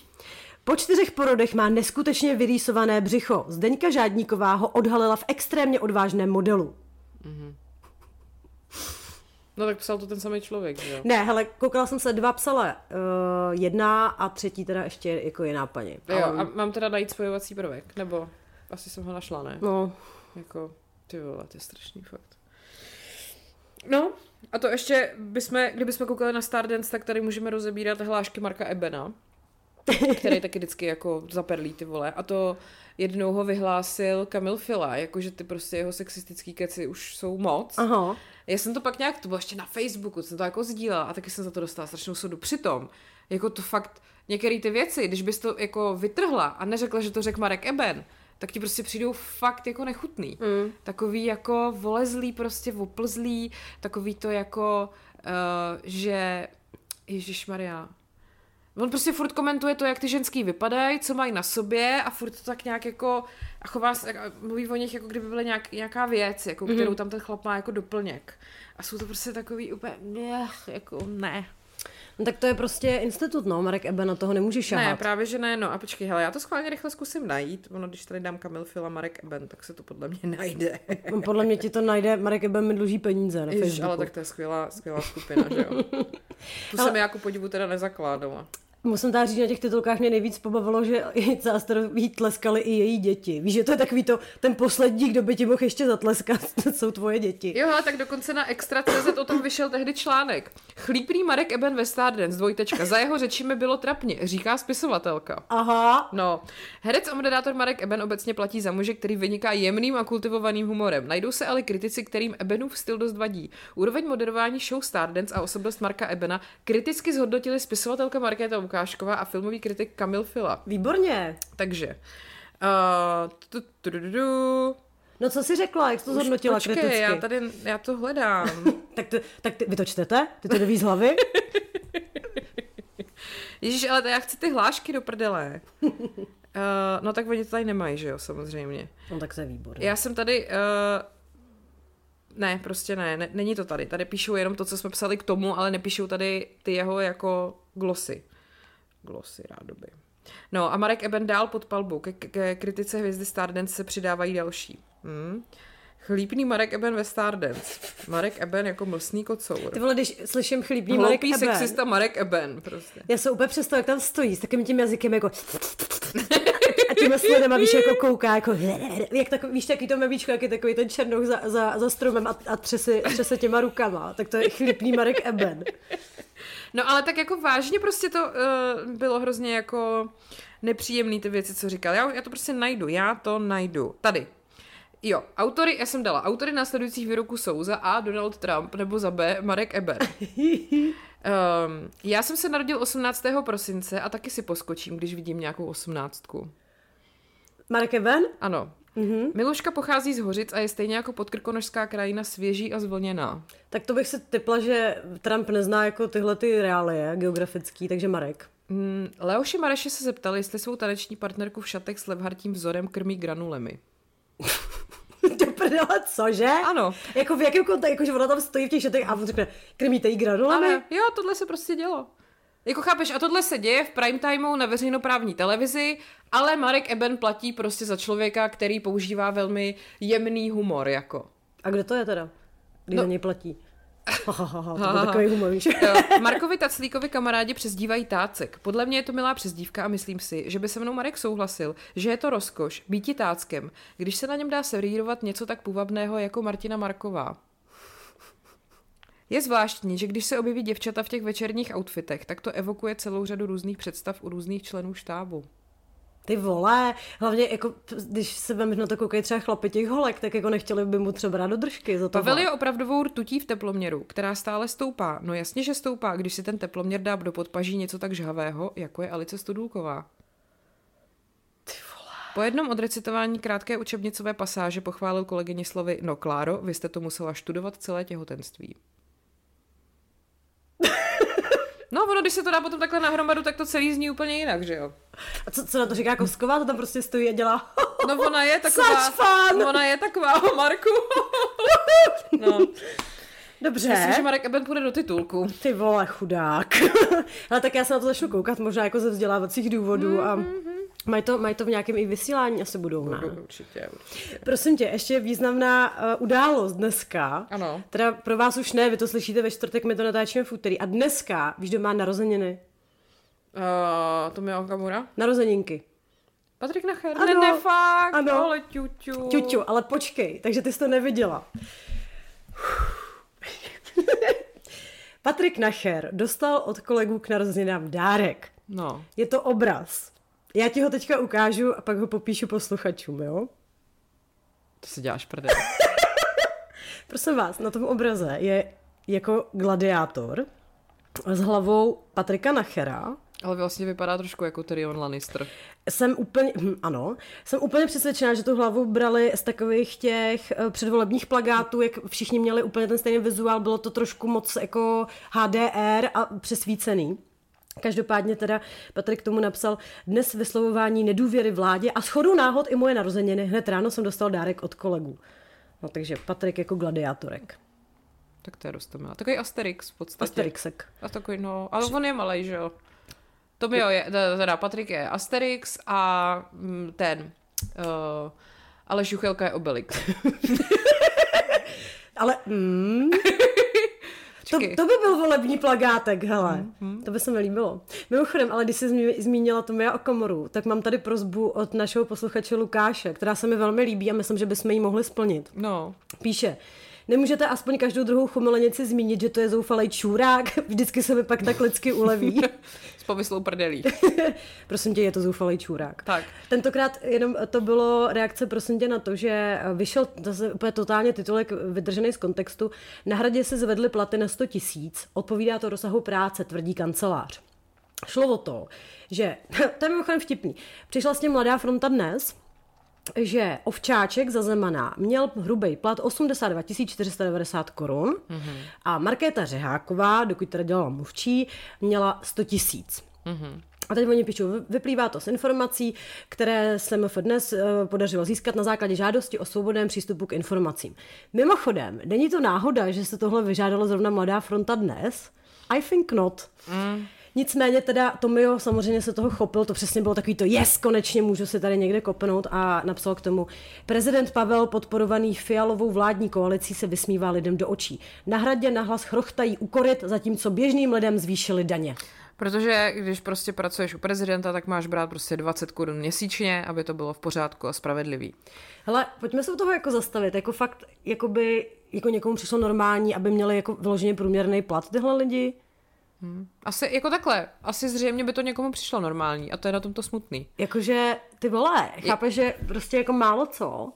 Po čtyřech porodech má neskutečně vyrýsované břicho. Zdeňka Žádníková ho odhalila v extrémně odvážném modelu. No tak psal to ten samý člověk, že jo? Ne, hele, koukala jsem se, dva psala uh, jedna a třetí teda ještě jako jiná paní. Jo, a mám teda najít spojovací prvek, nebo asi jsem ho našla, ne? No, Jako, ty vole, to je strašný fakt. No, a to ještě bychom, kdybychom koukali na Stardance, tak tady můžeme rozebírat hlášky Marka Ebena, který taky vždycky jako zaperlí ty vole. A to jednou ho vyhlásil Kamil Fila, jakože ty prostě jeho sexistický keci už jsou moc. aha. Já jsem to pak nějak, to bylo ještě na Facebooku, jsem to jako sdílela a taky jsem za to dostala strašnou sodu. Přitom, jako to fakt, některé ty věci, když bys to jako vytrhla a neřekla, že to řekl Marek Eben, tak ti prostě přijdou fakt jako nechutný. Mm. Takový jako volezlý, prostě oplzlý, takový to jako, uh, že, Ježíš Maria, On prostě furt komentuje to, jak ty ženský vypadají, co mají na sobě a furt to tak nějak jako a chová se, a mluví o nich, jako kdyby byla nějak, nějaká věc, jako, mm-hmm. kterou tam ten chlap má jako doplněk. A jsou to prostě takový úplně, nech, jako ne. No, tak to je prostě institut, no, Marek Eben na toho nemůže šahat. Ne, právě že ne, no a počkej, hele, já to schválně rychle zkusím najít, ono, když tady dám Kamil Fila Marek Eben, tak se to podle mě najde. No, Podle mě ti to najde, Marek Eben mi dluží peníze na Ježiš, Facebooku. ale tak to je skvělá, skvělá skupina, že jo. Tu jsem jako podivu teda nezakládala. Musím teda říct, že na těch titulkách mě nejvíc pobavilo, že Jice Asterový tleskali i její děti. Víš, že to je takový to, ten poslední, kdo by ti mohl ještě zatleskat, to jsou tvoje děti. Jo, ale tak dokonce na Extra.cz o tom vyšel tehdy článek. Chlíprý Marek Eben ve Stardance, dvojtečka. Za jeho řeči mi bylo trapně, říká spisovatelka. Aha, No, herec a moderátor Marek Eben obecně platí za muže, který vyniká jemným a kultivovaným humorem. Najdou se ale kritici, kterým Ebenův styl dost vadí. Úroveň moderování show Stardance a osobnost Marka Ebena kriticky zhodnotili spisovatelka Markéta Lukášková a filmový kritik Kamil Fila. výborně. Takže, uh, tu, tu, tu, tu, tu. No co jsi řekla, jak jsi to Už zhodnotila počkej, kriticky? já tady, já to hledám. Tak, to, tak ty, vy to čtete? Ty to neví z hlavy? Ježíš, ale já chci ty hlášky do prdele. Uh, no tak oni to tady nemají, že jo, samozřejmě. No tak to je výborně. Já jsem tady... Uh, ne, prostě ne, ne, není to tady. Tady píšou jenom to, co jsme psali k tomu, ale nepíšou tady ty jeho jako glosy. Glosy, rádoby. No a Marek Eben dál pod palbu. Ke, ke kritice hvězdy Stardance se přidávají další. Hmm. Chlípný Marek Eben ve Stardance. Marek Eben jako mlsný kocour. Ty vole, když slyším chlípný Marek Hloupý Eben, sexista Marek Eben, prostě. já se úplně představuji, jak tam stojí s takým tím jazykem jako a těma sledama, víš, jako kouká, jako jak takový, víš, takový to mevíčko, jak je takový ten černoch za, za, za stromem a, a třese, třese těma rukama, tak to je chlípný Marek Eben. No ale tak jako vážně prostě to uh, bylo hrozně jako nepříjemný ty věci, co říkal. Já, já to prostě najdu, já to najdu. Tady. Jo, autory, já jsem dala, autory následujících výroků jsou za A. Donald Trump nebo za B. Marek Eber. Um, já jsem se narodil 18. prosince a taky si poskočím, když vidím nějakou osmnáctku. Marek Eben? Ano. Mm-hmm. Miluška pochází z Hořic a je stejně jako podkrkonožská krajina svěží a zvlněná. Tak to bych se typla, že Trump nezná jako tyhle ty reálie geografický, takže Marek. Mm, Leoši Mareše se zeptali, jestli svou taneční partnerku v šatech s levhartím vzorem krmí granulemi. Do prdele, cože? Ano. Jako v jakém kontextu, jako že ona tam stojí v těch šatech a on řekne, krmíte jí granulami? Ale jo, tohle se prostě dělo. Jako chápeš, a tohle se děje v prime timeu na veřejnoprávní televizi, ale Marek Eben platí prostě za člověka, který používá velmi jemný humor, jako. A kdo to je teda? Když No. za něj platí. Ha, ha, ha, to byl takový humor, víš? Markovi Taclíkovi kamarádi přezdívají tácek. Podle mě je to milá přezdívka a myslím si, že by se mnou Marek souhlasil, že je to rozkoš býti táckem, když se na něm dá servírovat něco tak půvabného jako Martina Marková. Je zvláštní, že když se objeví děvčata v těch večerních outfitech, tak to evokuje celou řadu různých představ u různých členů štábu. Ty vole, hlavně jako, když se vem na to koukají třeba chlapy těch holek, tak jako nechtěli by mu třeba dát do držky za to. Pavel je opravdovou rtutí v teploměru, která stále stoupá. No jasně, že stoupá, když si ten teploměr dá do podpaží něco tak žhavého, jako je Alice Studulková. Po jednom odrecitování krátké učebnicové pasáže pochválil kolegyni slovy No Kláro, vy jste to musela študovat celé těhotenství. No, ono, když se to dá potom takhle na hromadu, tak to celý zní úplně jinak, že jo? A co, co na to říká Kosková? To tam prostě stojí a dělá. No, ona je taková... Such fun! Ona je taková Marku. no, Dobře. myslím, že Marek Eben půjde do titulku. Ty vole, chudák. Ale tak já se na to začnu koukat, možná jako ze vzdělávacích důvodů a mají to, mají to v nějakém i vysílání, asi budou, ne? Určitě, určitě. Prosím tě, ještě významná uh, událost dneska. Ano. Teda pro vás už ne, vy to slyšíte ve čtvrtek, my to natáčíme v úterý. A dneska, víš, kdo má narozeniny? Uh, to mi Okamura? Narozeninky. Patrik Nacher? Ano. Ne, ne, fakt, Ano. ale ťuťu. Ťuťu, ale počkej, takže ty jsi to neviděla. Patrik Nacher dostal od kolegů k narozeninám dárek. No, Je to obraz. Já ti ho teďka ukážu a pak ho popíšu posluchačům, jo? to si děláš prdel. Prosím vás, na tom obraze je jako gladiátor s hlavou Patrika Nachera. Ale vlastně vypadá trošku jako Tyrion Lannister. Jsem úplně, hm, ano, jsem úplně přesvědčená, že tu hlavu brali z takových těch eh, předvolebních plagátů, jak všichni měli úplně ten stejný vizuál, bylo to trošku moc jako HDR a přesvícený. Každopádně teda Patrik tomu napsal dnes vyslovování nedůvěry vládě a shodou náhod i moje narozeniny. Hned ráno jsem dostal dárek od kolegů. No takže Patrik jako gladiátorek. Tak to je dost milá. Takový Asterix v podstatě. Asterixek. A takový, no, ale on je malej, že jo. To jo, je, teda Patrik je Asterix a mm, ten, uh, ale Žuchelka je Obelix. Ale mm, to, to by byl volební plagátek, hele. To by se mi líbilo. Mimochodem, ale když jsi zmí- zmínila Tomia Okamoru, tak mám tady prozbu od našeho posluchače Lukáše, která se mi velmi líbí a myslím, že bychom ji mohli splnit. No, Píše, nemůžete aspoň každou druhou chumilenici zmínit, že to je zoufalej čůrák? Vždycky se mi pak tak lidsky uleví. s povislou prdelí. prosím tě, je to zoufalej čůrák. Tak. Tentokrát jenom to bylo reakce, prosím tě, na to, že vyšel zase úplně totálně titulek vydržený z kontextu. Na hradě se zvedly platy na 100 tisíc. Odpovídá to rozsahu práce, tvrdí kancelář. Šlo o to, že, to je mimochodem vtipný, přišla s tím Mladá fronta dnes, že Ovčáček za Zemana měl hrubý plat 82 490 korun mm-hmm. a Markéta Řeháková, dokud teda dělala mluvčí, měla 100 tisíc. Mm-hmm. A teď oni píšou, "Vy- vyplývá to z informací, které se MF dnes eh, podařilo získat na základě žádosti o svobodném přístupu k informacím. Mimochodem, není to náhoda, že se tohle vyžádalo zrovna Mladá fronta dnes? I think not. Mm. Nicméně teda Tomio samozřejmě se toho chopil, to přesně bylo takový to, yes, konečně můžu si tady někde kopnout a napsal k tomu, prezident Pavel podporovaný fialovou vládní koalicí se vysmívá lidem do očí. Na hradě nahlas chrochtají ukorit, zatímco běžným lidem zvýšili daně. Protože když prostě pracuješ u prezidenta, tak máš brát prostě 20 korun měsíčně, aby to bylo v pořádku a spravedlivý. Hele, pojďme se u toho jako zastavit, jako fakt, jakoby, jako někomu přišlo normální, aby měli jako vyloženě průměrný plat tyhle lidi. Asi jako takhle, asi zřejmě by to někomu přišlo normální a to je na tomto smutný. Jakože ty vole, chápeš, že prostě jako málo co,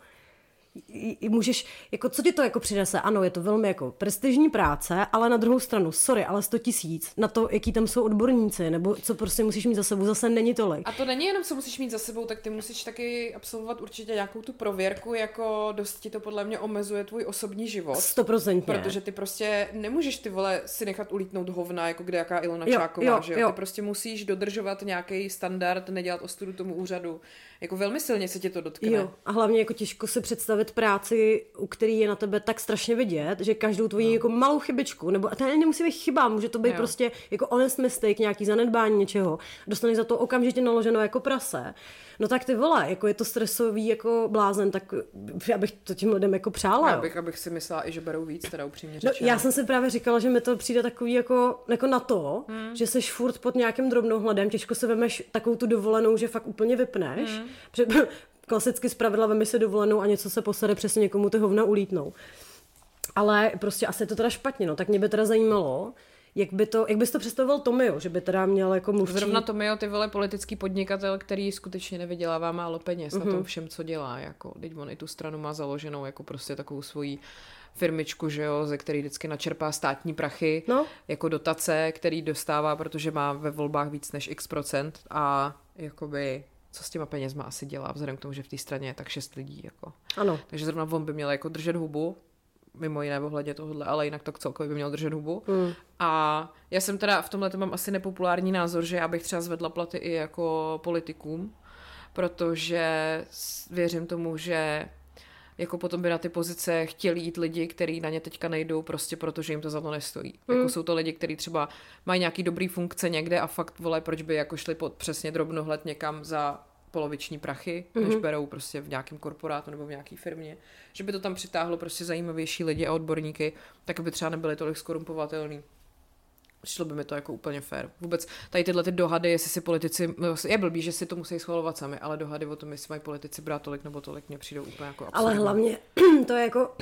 můžeš, jako co ti to jako přinese? Ano, je to velmi jako prestižní práce, ale na druhou stranu, sorry, ale 100 tisíc na to, jaký tam jsou odborníci, nebo co prostě musíš mít za sebou, zase není tolik. A to není jenom, co musíš mít za sebou, tak ty musíš taky absolvovat určitě nějakou tu prověrku, jako dost ti to podle mě omezuje tvůj osobní život. Stoprocentně. Protože ty prostě nemůžeš ty vole si nechat ulítnout hovna, jako kde jaká Ilona Jo, Čáková, jo, že jo? jo. Ty prostě musíš dodržovat nějaký standard, nedělat ostudu tomu úřadu. Jako velmi silně se tě to dotkne. Jo, a hlavně jako těžko si představit, postavit práci, u který je na tebe tak strašně vidět, že každou tvoji no. jako malou chybičku, nebo to nemusí být chyba, může to být Jo. prostě jako honest mistake, nějaký zanedbání něčeho, dostaneš za to okamžitě naloženo jako prase. No tak ty vole, jako je to stresový jako blázen, tak já bych to tím lidem jako přála. Já jo. bych, abych si myslela i, že berou víc, teda upřímně No, řečeno. já jsem si právě říkala, že mi to přijde takový jako, jako na to, hmm. že jsi furt pod nějakým drobnohledem, těžko se vemeš takovou tu dovolenou, že fakt úplně vypneš. Hmm. Klasicky zpravidla vemi si dovolenou a něco se posede, přesně někomu ty hovna ulítnou. Ale prostě asi je to teda špatně, no. Tak mě by teda zajímalo, jak, by to, jak bys to představoval Tomio, že by teda měl jako mluvčí... Zrovna Tomio, ty vole politický podnikatel, který skutečně nevydělává málo peněz mm-hmm. Mhm. na tom všem, co dělá. Jako, teď on i tu stranu má založenou jako prostě takovou svoji firmičku, že jo, ze který vždycky načerpá státní prachy No. jako dotace, který dostává, protože má ve volbách víc než x procent a jakoby co s těma penězma asi dělá, vzhledem k tomu, že v té straně je tak šest lidí. Jako. Ano. Takže zrovna on by měl jako držet hubu, mimo jiné ohledně tohohle, ale jinak to celkově by měl držet hubu. Mm. A já jsem teda v tomhle mám asi nepopulární názor, že já bych třeba zvedla platy i jako politikům, protože věřím tomu, že jako potom by na ty pozice chtěli jít lidi, kteří na ně teďka nejdou, prostě protože jim to za to nestojí. Mm. Jako jsou to lidi, kteří třeba mají nějaký dobrý funkce někde a fakt vole, proč by jako šli pod přesně drobnohled někam za poloviční prachy, mm-hmm. než berou prostě v nějakém korporátu nebo v nějaké firmě. Že by to tam přitáhlo prostě zajímavější lidi a odborníky, tak aby třeba nebyli tolik skorumpovatelný. Přišlo by mi to jako úplně fér. Vůbec tady tyhle ty dohady, jestli si politici, no, je blbý, že si to musí schvalovat sami, ale dohady o tom, jestli mají politici brát tolik nebo tolik, mě přijdou úplně jako Ale absurdní. hlavně to je jako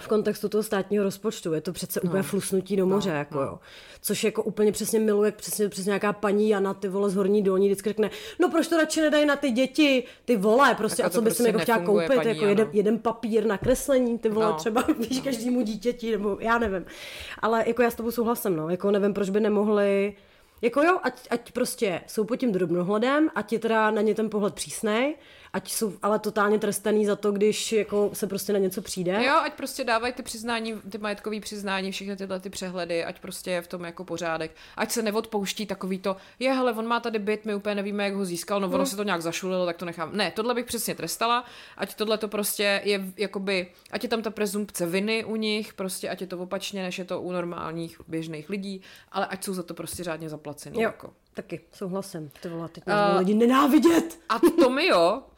v kontextu toho státního rozpočtu. Je to přece úplně flusnutí do moře, No, jako no. jo. Což jako úplně přesně miluje, přesně, přesně nějaká paní Jana, ty vole z horní dolní, vždycky řekne, no proč to radši nedají na ty děti, ty vole, prostě a co bys prostě prostě jako chtěla koupit, paní jako jeden, jeden papír na kreslení, ty vole, No. no. třeba víš každému dítěti, nebo já nevím. Ale jako já s tobou souhlasím, no, jako nevím, proč by nemohli jako jo, ať, ať prostě jsou pod tím drobnohledem, ať je teda na ně ten pohled přísnej, ať jsou ale totálně trestaný za to, když jako se prostě na něco přijde. Jo, ať prostě dávají ty přiznání, ty majetkové přiznání, všechny tyhle ty přehledy, ať prostě je v tom jako pořádek. Ať se neodpouští takový to, je, hele, on má tady byt, my úplně nevíme, jak ho získal, no ono se to nějak zašulilo, tak to nechám. Ne, tohle bych přesně trestala, ať tohle to prostě je jakoby, ať je tam ta prezumpce viny u nich, prostě ať je to opačně, než je to u normálních běžných lidí, ale ať jsou za to prostě řádně zaplacený. Jo, Jako. taky souhlasím. Ty vole, teď budou lidi nenávidět. A Tomio, eh,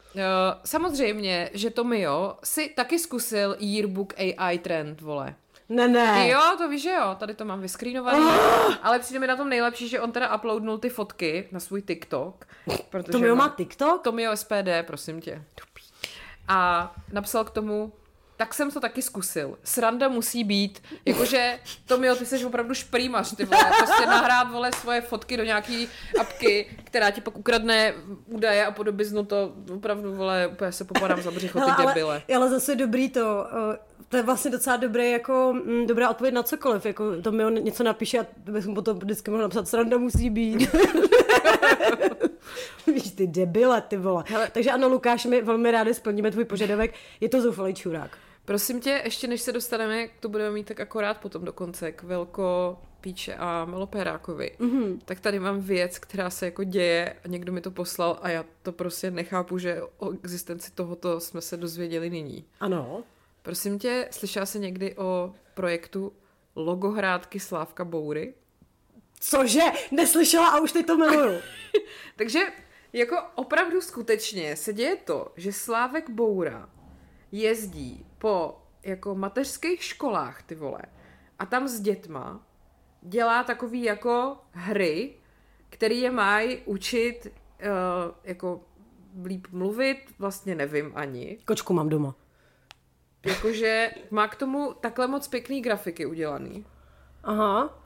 samozřejmě, že Tomio si taky zkusil yearbook AI trend, vole. Ne, ne. Jo, to víš, že jo, tady to mám vyskrýnovaný, ale přijde mi na tom nejlepší, že on teda uploadnul ty fotky na svůj TikTok. Protože To mi má TikTok? Tomio SPD, prosím tě. A napsal k tomu, tak jsem to taky zkusil. Sranda musí být, jakože Tomio, ty jsi opravdu šprýmař, ty vole, prostě nahrát, vole, svoje fotky do nějaký apky, která ti pak ukradne údaje a podobiznu, to opravdu, vole, úplně se popadám za břicho, ty Hele, ale, debile. ale zase dobrý to, eh, to je vlastně docela dobré, jako mm, dobrá odpověď na cokoliv, jako to mi on něco napíše a bychom potom vždycky mohli napsat, sranda musí být. Víš, ty debile, ty vole. Hele. Takže ano, Lukáš, my velmi rádi splníme tvůj požadavek, je to zoufalý čurák. Prosím tě, ještě než se dostaneme, to budeme mít tak akorát potom dokonce, k Velko, Píče a Melopérákovi, mm-hmm. tak tady mám věc, která se jako děje a někdo mi to poslal a já to prostě nechápu, že o existenci tohoto jsme se dozvěděli nyní. Ano. Prosím tě, slyšela jsi někdy o projektu logohrádky Slávka Boury? Cože? Neslyšela a už teď to miluju. Takže jako opravdu skutečně se děje to, že Slávek Boura jezdí po jako mateřských školách, ty vole, a tam s dětma dělá takový jako hry, který je mají učit uh, jako líp mluvit, vlastně nevím ani. Kočku mám doma. Jakože má k tomu takhle moc pěkný grafiky udělaný. Aha.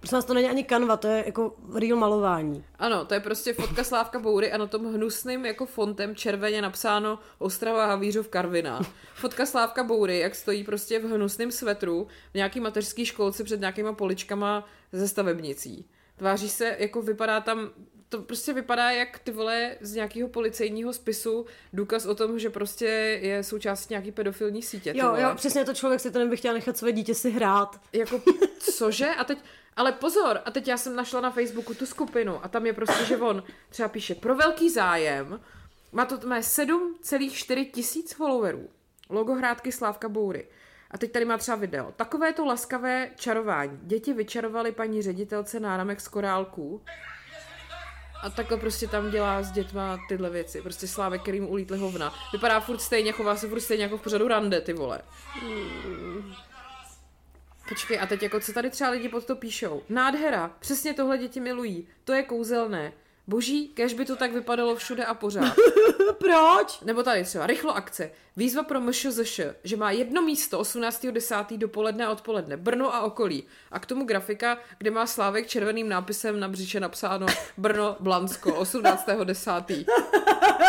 Prosím vás, to není ani kanva, to je jako real malování. Ano, to je prostě fotka Slávka Boury a na tom hnusným jako fontem červeně napsáno Ostrava Havířov Karviná. Fotka Slávka Boury, jak stojí prostě v hnusném svetru v nějaký mateřský školce před nějakýma poličkama ze stavebnicí. Tváří se, jako vypadá tam, to prostě vypadá jak ty vole z nějakého policejního spisu důkaz o tom, že prostě je součástí nějaký pedofilní sítě. Jo, vole. jo, přesně to člověk si to neby chtěl nechat své dítě si hrát. Jako, cože? A teď, ale pozor, a teď já jsem našla na Facebooku tu skupinu a tam je prostě, že on třeba píše pro velký zájem, má to má 7,4 tisíc followerů. Logohrádky Slávka Boury. A teď tady má třeba video. Takové to laskavé čarování. Děti vyčarovaly paní ředitelce náramek z korálků. A takhle prostě tam dělá s dětma tyhle věci. Prostě Slávek, který mu ulítly hovna. Vypadá furt stejně, chová se furt stejně jako v pořadu rande, ty vole. Počkej, a teď jako co tady třeba lidi pod to píšou? Nádhera, přesně tohle děti milují. To je kouzelné. Boží, kež by to tak vypadalo všude a pořád. Proč? Nebo tady třeba rychlo akce. Výzva pro MŠZŠ, že má jedno místo 18.10. dopoledne a odpoledne. Brno a okolí. A k tomu grafika, kde má Slávek červeným nápisem na břiše napsáno Brno, Blansko, 18.10.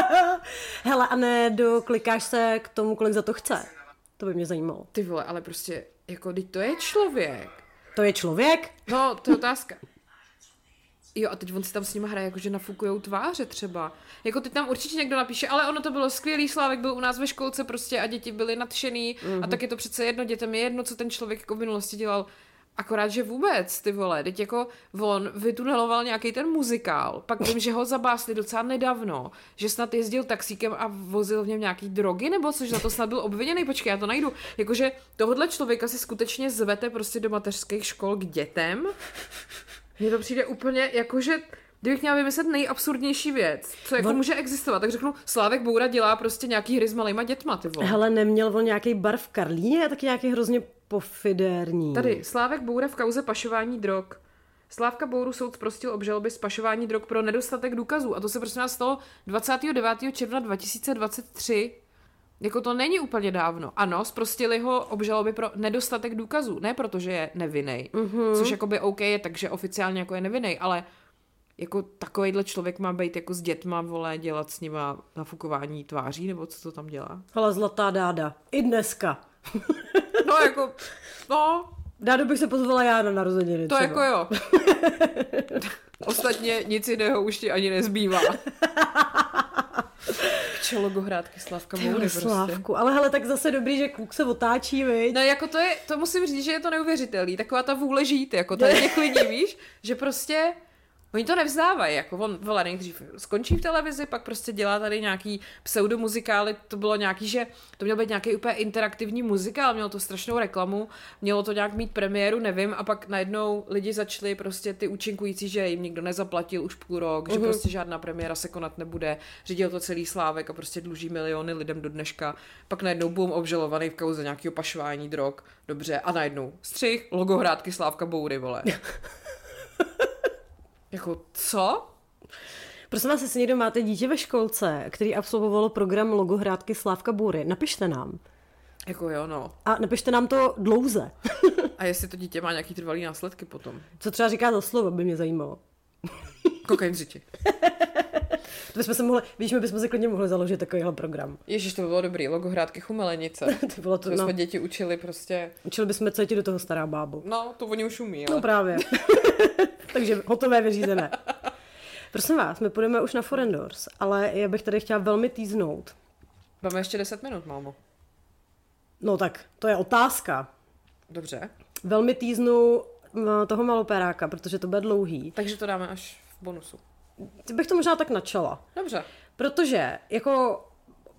Hele, a ne doklikáš se k tomu, kolik za to chce. To by mě zajímalo. Ty vole, ale prostě, jako, teď to je člověk. To je člověk? No, to je otázka. Jo, a teď on si tam s nima hraje, jakože nafukujou tváře třeba. Jako teď tam určitě někdo napíše, ale ono to bylo skvělý, Slávek byl u nás ve školce prostě a děti byly nadšený mm-hmm. a tak je to přece jedno, dětem je jedno, co ten člověk jako v minulosti dělal. Akorát, že vůbec, ty vole, teď jako on vytuneloval nějaký ten muzikál, pak vím, že ho zabásli docela nedávno, že snad jezdil taxíkem a vozil v něm nějaký drogy, nebo což za to snad byl obviněný, počkej, já to najdu. Jakože tohohle člověka si skutečně zvete prostě do mateřských škol k dětem, mně to přijde úplně jakože Kdybych měla vymyslet nejabsurdnější věc, co jako On- může existovat, tak řeknu, Slávek Boura dělá prostě nějaký hry s malýma dětma, ty vole. Hele, neměl on nějaký bar v Karlíně, taky nějaký hrozně pofidérní. Tady, Slávek Boura v kauze pašování drog. Slávka Bouru soud zprostil obžaloby z pašování drog pro nedostatek důkazů. A to se prostě nás stalo 29. června 2023. Jako to není úplně dávno. Ano, zprostili ho obžaloby pro nedostatek důkazů. Ne protože je nevinný. Mm-hmm. Což jakoby OK je, takže oficiálně jako je nevinný, ale jako takovýhle člověk má být jako s dětma, vole, dělat s nima nafukování tváří, nebo co to tam dělá. Hele, zlatá dáda. I dneska. No jako, no, Dádu bych se pozvala já na narozeniny To třeba. jako jo. Ostatně nic jiného už ti ani nezbývá. Čo logohrádky Slavka Boury prostě. Slávku. Ale hele, tak zase dobrý, že kluk se otáčí, viď? No jako to je, to musím říct, že je to neuvěřitelný. Taková ta vůle žít, jako tady těch lidí, víš, že prostě Oni to nevzdávají, jako on, vole, nejdřív skončí v televizi, pak prostě dělá tady nějaký pseudomuzikály, to bylo nějaký, že to měl být nějaký úplně interaktivní muzikál, mělo to strašnou reklamu, mělo to nějak mít premiéru, nevím, a pak najednou lidi začali prostě ty účinkující, že jim nikdo nezaplatil už půl rok, že prostě žádná premiéra se konat nebude, řídil to celý Slávek a prostě dluží miliony lidem do dneška, pak najednou boom obžalovaný v kauze nějakého pašování drog, dobře, a najednou střih, logohrádky Slávka Boury, vole. Jako, co? Prosím vás, jestli někdo máte dítě ve školce, který absolvovalo program logohrádky Slávka Bůry, napište nám. Jako jo, no. A napište nám to dlouze. A jestli to dítě má nějaký trvalý následky potom. Co třeba říká za slovo, by mě zajímalo. Kokain řiči. To bychom se mohli, víš, my bychom si klidně mohli založit takovýhle program. Ježíš, to by bylo dobrý. Logohrádky chumelenice. To bylo to, To no, jsme děti učili prostě. učili bychom, co ti do toho stará bábu. No, to oni už umí, No ale... právě. Takže hotové, vyřízené. Prosím vás, my půjdeme už na Foreign Doors, ale já bych tady chtěla velmi týznout. Máme ještě 10 minut, mámo. No tak, to je otázka. Dobře. Velmi týznu toho maloperáka, protože to bude dlouhý. Takže to dáme až v bonusu. Ty bych to možná tak načala. Dobře. Protože jako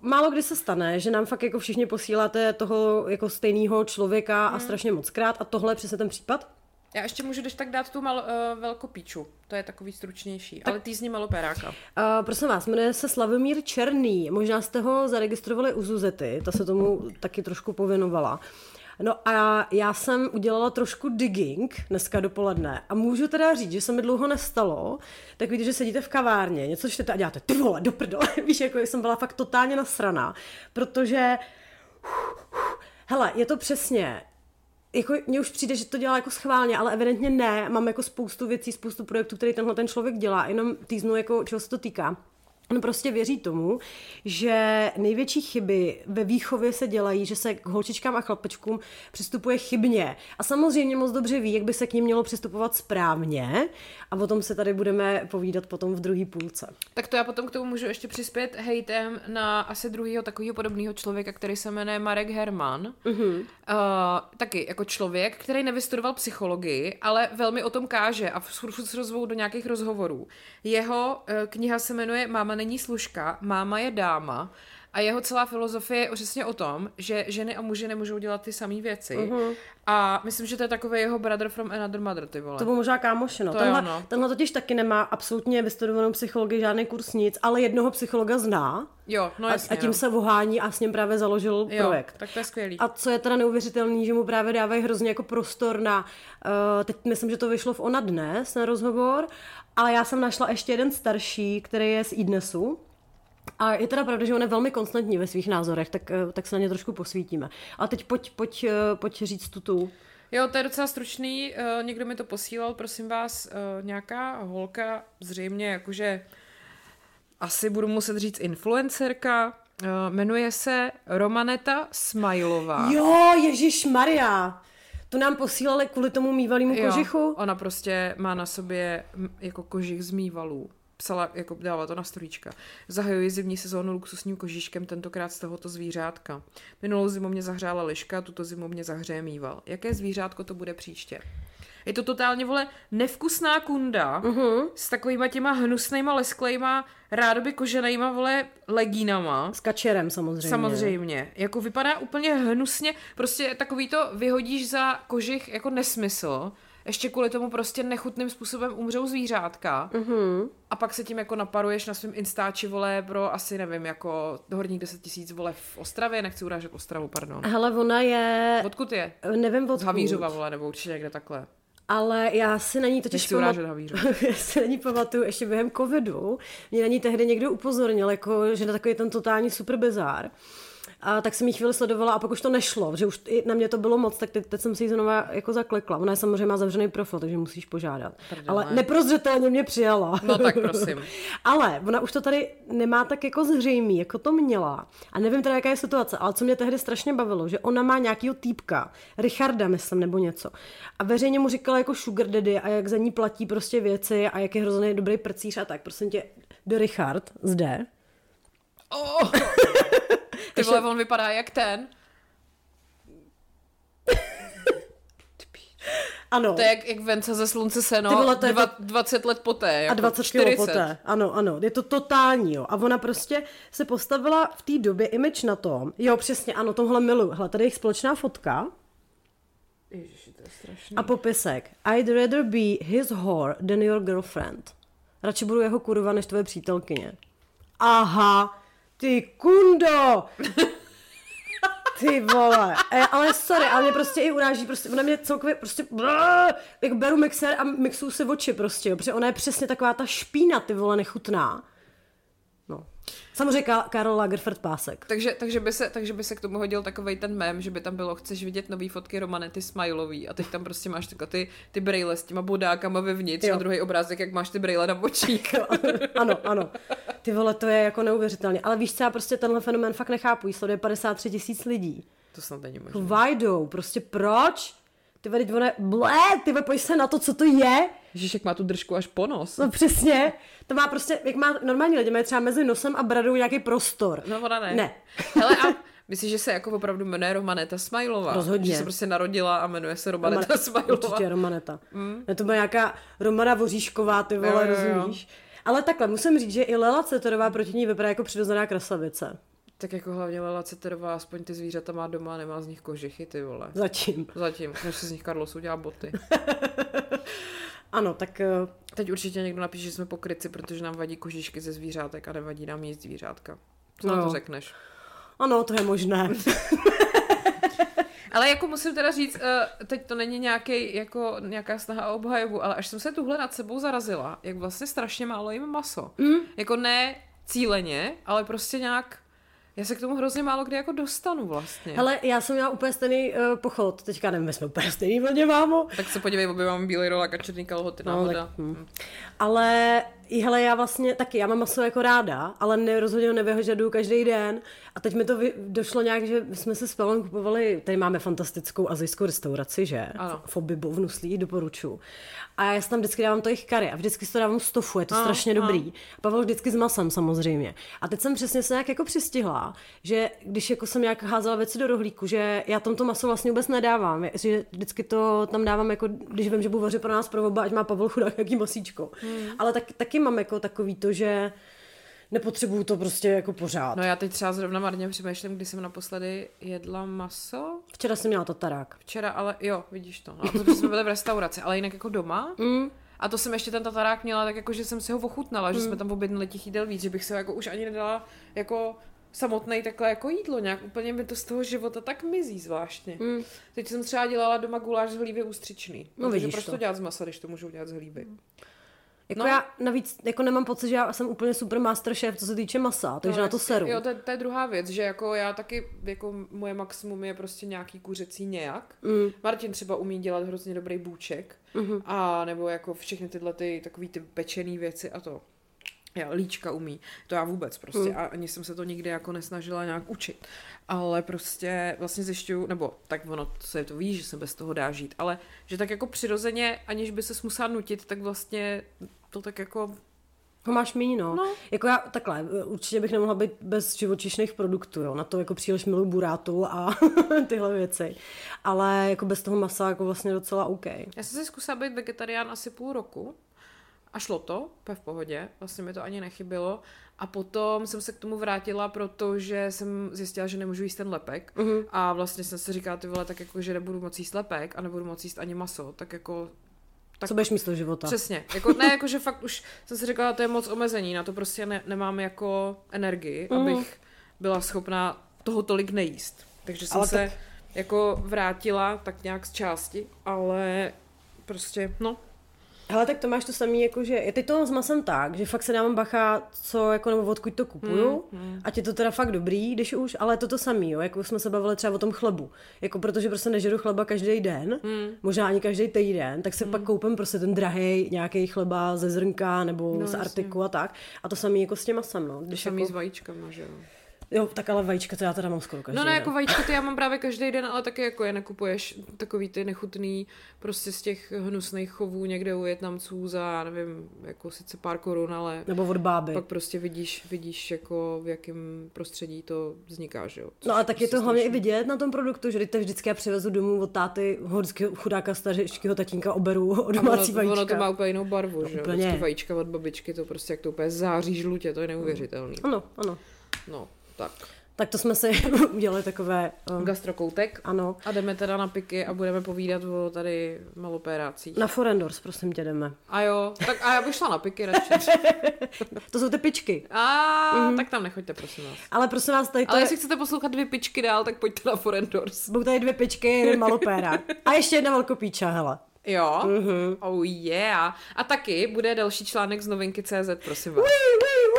málo kdy se stane, že nám fakt jako všichni posíláte toho jako stejného člověka a strašně moc krát a tohle je přesně ten případ. Já ještě můžu když tak dát tu mal, uh, velkopíču. To je takový stručnější. Tak... Ale týzní maloperáka. Uh, prosím vás, jmenuje se Slavomír Černý. Možná jste ho zaregistrovali u Zuzety, ta se tomu taky trošku pověnovala. No a já jsem udělala trošku digging dneska dopoledne a můžu teda říct, že se mi dlouho nestalo, tak vidíte, že sedíte v kavárně, něco čtete a děláte ty vole, do prdele. Víš, jako jsem byla fakt totálně nasraná, protože hele, je to přesně jako mně už přijde, že to dělá jako schválně, ale evidentně ne. Mám jako spoustu věcí, spoustu projektů, který tenhle ten člověk dělá, jenom týznu, jako čeho se to týká. On prostě věří tomu, že největší chyby ve výchově se dělají, že se k holčičkám a chlapečkům přistupuje chybně. A samozřejmě moc dobře ví, jak by se k ním mělo přistupovat správně. A o tom se tady budeme povídat potom v druhé půlce. Tak to já potom k tomu můžu ještě přispět hejtem na asi druhého takového podobného člověka, který se jmenuje Marek Herman. Uh-huh. Uh, taky jako člověk, který nevystudoval psychologii, ale velmi o tom káže a furt se rozvou do nějakých rozhovorů. Jeho uh, kniha se jmenuje Máma není služka, máma je dáma A jeho celá filozofie je přesně o tom, že ženy a muži nemůžou dělat ty samé věci. Uh-huh. A myslím, že to je takový jeho brother from another mother, ty vole. To byl možná kámoš, no. To tenhle, jo, no. tenhle totiž taky nemá absolutně vystudovanou psychologii, žádný kurz nic, ale jednoho psychologa zná. Jo, no a, jasně, a tím no. se vohání a s ním právě založil jo, projekt. tak to je skvělý. A co je teda neuvěřitelný, že mu právě dávají hrozně jako prostor na, uh, teď myslím, že to vyšlo v Ona dnes, na rozhovor, ale já jsem našla ještě jeden starší, který je z iDnesu. A je teda pravda, že on je velmi konstantní ve svých názorech, tak, eh, tak se na ně trošku posvítíme. A teď pojď, pojď, eh, pojď říct tu tu. Jo, to je docela stručný, uh, někdo mi to posílal, prosím vás, nějaká holka, zřejmě jakože asi budu muset říct influencerka, jmenuje se Romaneta Smajlová. Jo, Ježíš Maria! To nám posílali kvůli tomu mývalýmu Jo, kožichu? ona prostě má na sobě jako kožich z mývalů. Psala, jako dává to na storíčka. Zahajuji zimní sezónu luxusním kožíškem, tentokrát z tohoto zvířátka. Minulou zimu mě zahřála liška, tuto zimu mě zahřeje mýval. Jaké zvířátko to bude příště? Je to totálně, vole, nevkusná kunda uh-huh. s takovýma těma hnusnýma, lesklejma, rádoby koženýma, vole, legínama. S kačerem samozřejmě. Samozřejmě. Jako vypadá úplně hnusně, prostě takový to vyhodíš za kožich jako nesmysl, ještě kvůli tomu prostě nechutným způsobem umřou zvířátka Mhm. a pak se tím jako naparuješ na svém instáči, vole, pro asi nevím, jako horních 10 tisíc, vole, v Ostravě, nechci urážet Ostravu, pardon. Hele, ona je... Odkud je? Nevím Z odkud. Havířova, vole, nebo určitě někde takhle. Ale já si na ní totiž Havířov. já si na ní pamatuju ještě během covidu. Mě na ní tehdy někdo upozornil, jako, že na takový ten totální super bizár. A tak jsem jí chvíli sledovala a pak už to nešlo, že už i na mě to bylo moc, tak teď, teď jsem si ji znova jako zaklekla. Ona je samozřejmě má zavřený profil, takže musíš požádat. Prdele. Ale neprozřetelně mě přijala. No tak prosím. ale ona už to tady nemá tak jako zřejmý, jako to měla. A nevím teda, jaká je situace, ale co mě tehdy strašně bavilo, že ona má nějakýho týpka, Richarda, myslím, nebo něco. A veřejně mu říkala jako sugar daddy a jak za ní platí prostě věci a jak je hrozně dobrý prcíř a tak. Prosím tě, do Richard zde. Oh. Ty vole, on vypadá jak ten. Ano. To je jak, jak Vence ze slunce seno, Ty vole, to dva, to- 20 let poté. Jako a 20 40. kilo poté. Ano, ano, je to totální, jo. A ona prostě se postavila v té době image na tom, jo, přesně, ano, tohle miluju. Hele, tady je jejich společná fotka Ježiši, to je strašný. a popisek. I'd rather be his whore than your girlfriend. Radši budu jeho kurva než tvoje přítelkyně. Aha, ty kundo! Ty vole, e, ale sorry, ale mě prostě i uráží, prostě ona mě celkově prostě, brrr, jak beru mixer a mixuju si oči prostě, jo, protože ona je přesně taková ta špína, ty vole, nechutná. Samozřejmě Ka- Karol Lagerfeld pásek. Takže, takže, by se, takže by se k tomu hodil takový ten mem, že by tam bylo, chceš vidět nový fotky Romanety Smajlový a teď tam prostě máš takové ty, ty brejle s těma bodákama vevnitř Jo. a druhý obrázek, jak máš ty brejle na očích. ano, ano. Ty vole, to je jako neuvěřitelné. Ale víš co, já prostě tenhle fenomén fakt nechápu. Jí sleduje 53 tisíc lidí. To snad není možné. Vajdou, prostě proč? Ty vole, je, blé, ty vole, pojď se na to, co to je. Ježišek má tu držku až po nos. No přesně. To má prostě, jak má normální lidi, mají třeba mezi nosem a bradou nějaký prostor. No ona ne. Ne. Hele a myslíš, že se jako opravdu jmenuje Romaneta Smajlová? Rozhodně. Že se prostě narodila a jmenuje se Romaneta Romane- Smajlová. Určitě Romaneta. Mm. Ne, to byla nějaká Romana Voříšková, ty vole, Jo, jo, jo. rozumíš? Ale takhle, musím říct, že i Lela Cetorová proti ní vypadá jako přirozená krasavice. Tak jako hlavně Lela Ceterová, aspoň ty zvířata má doma a nemá z nich kožichy, ty vole. Zatím. Zatím, než si z nich Carlos udělá boty. Ano, tak eh, Teď určitě někdo napíše, že jsme pokryci, protože nám vadí kožičky ze zvířátek a nevadí nám jíst zvířátka. Co No na to řekneš? ano, to je možné. Ale jako musím teda říct, eh, teď to není nějaký, jako nějaká snaha o obhajobu, ale až jsem se tuhle nad sebou zarazila, jak vlastně strašně málo jim maso. Mm. Jako ne cíleně, ale prostě nějak, já se k tomu hrozně málo kdy jako dostanu vlastně. Hele, já jsem měla úplně stejný uh, pochod. Teďka nevím, my jsme úplně stejný vlně, mámo. Tak se podívej, obě mám bílý rolák a černý kalhoty, No, náhoda. tak, hm. Ale i hele, já vlastně taky, já mám maso jako ráda, ale ne, rozhodně ho nevyhožaduju každý den. A teď mi to vy, došlo nějak, že jsme se s Pavlem kupovali, tady máme fantastickou azijskou restauraci, že? Ano. V Obibu v Nuslí, doporučuji. A já si tam vždycky dávám to jejich kary a vždycky si to dávám z tofu, je to Ano, strašně ano. dobrý. Pavel vždycky s masem samozřejmě. A teď jsem přesně se nějak jako přistihla, že když jako jsem nějak házela věci do rohlíku, že já tam to maso vlastně vůbec nedávám, že vždycky to tam dávám jako, když vím, že budu vařit pro nás pro oba, ať má Pavel chudák nějaký masíčko. Hmm. Ale tak, taky mám jako takový to, že nepotřebuju to prostě jako pořád. No já teď třeba zrovna marně přemýšlím, kdy jsem naposledy jedla maso. Včera jsem měla tatarák. Včera, ale jo, vidíš to. No, a to jsme byli v restauraci, ale jinak jako doma. Mm. A to jsem ještě ten tatarák měla tak jako, že jsem si ho ochutnala, že jsme tam objednali těch jídel víc, že bych se jako už ani nedala jako samotný takhle jako jídlo, nějak úplně mi to z toho života tak mizí zvláštně. Mm. Teď jsem třeba dělala doma guláš z hlíby ústřičný. No, vidíš proč to. dělat z masa, když to můžu dělat z hlíby? Jako No. já navíc jako nemám pocit, že já jsem úplně super master chef, co se týče masa, takže na to seru. Jo, to, je- to, je druhá věc, že jako já taky, jako moje maximum je prostě nějaký kuřecí nějak. Mm. Martin třeba umí dělat hrozně dobrý bůček. Mm-hmm. A nebo jako všechny tyhle ty takový ty pečený věci a to. Já, líčka umí. To já vůbec prostě. Mm. A ani jsem se to nikdy jako nesnažila nějak učit. Ale prostě vlastně zjišťuju, nebo tak ono se to ví, že se bez toho dá žít, ale že tak jako přirozeně, aniž by se musela nutit, tak vlastně to tak jako Ho máš míň, no. No. Jako já takhle, určitě bych nemohla být bez živočišných produktů, jo. Na to jako příliš miluji burátu a tyhle věci. Ale jako bez toho masa jako vlastně docela OK. Já jsem si zkusila být vegetarián asi půl roku a šlo to, úplně v pohodě, vlastně mi to ani nechybilo. A potom jsem se k tomu vrátila, protože jsem zjistila, že nemůžu jíst ten lepek. Uh-huh. A vlastně jsem si říkala, ty vole, tak jako, že nebudu moc jíst lepek a nebudu moc jíst ani maso, tak jako Tak... Co budeš místo života? Přesně. Jako, ne, jako, že fakt už jsem si říkala, to je moc omezení, na to prostě ne, nemám jako energii, Mhm. abych byla schopná toho tolik nejíst. Takže jsem Ale se tak- jako vrátila tak nějak z části, ale prostě, no, Hele, tak to máš to samý, jako že, já teď to mám s masem tak, že fakt se dávám bacha, co, jako, nebo odkud to kupuju, mm, ať je to teda fakt dobrý, když už, ale je to to samý, jo, jako jsme se bavili třeba o tom chlebu, jako protože prostě nežeru chleba každý den, mm. možná ani každý týden, tak si mm. pak koupím prostě ten drahý nějaký chleba ze zrnka nebo no, z jasně. artiku a tak, a to samý jako s těma masem, no, když samý jako, s vajíčkama, že jo. Jo, tak ale vajíčka to já teda mám skoro každý No ne, den. jako vajíčka ty já mám právě každý den, ale taky jako je nekupuješ takový ty nechutný prostě z těch hnusných chovů někde u Větnamců za, nevím, jako sice pár korun, ale nebo od báby. pak prostě vidíš, vidíš jako v jakém prostředí to vzniká, že jo. Což No a tak je prostě to hlavně i vidět na tom produktu, že to vždycky já přivezu domů od táty horského chudáka stařičkého tatínka oberu o A domácí ono, vajíčka. ono to má úplně jinou barvu, že jo. Vždycky vajíčka od babičky, to prostě jak to úplně září žlutě, to je neuvěřitelný. Ano, ano. No, tak. Tak to jsme si udělali takové... Um, Gastrokoutek. ano. A jdeme teda na piky a budeme povídat o tady malopérácích. Na Forendors, prosím tě, jdeme. A jo, tak a já bych šla na piky radši. To jsou ty pičky. A tak tam nechoďte, prosím vás. Ale prosím vás, tady to Ale je... jestli chcete poslouchat dvě pičky dál, tak pojďte na Forendors. Budou tady dvě pičky, jeden malopéra. A ještě jedna velkopíča, hele. Jo, oh yeah. A taky bude další článek z novinky CZ, prosím vás.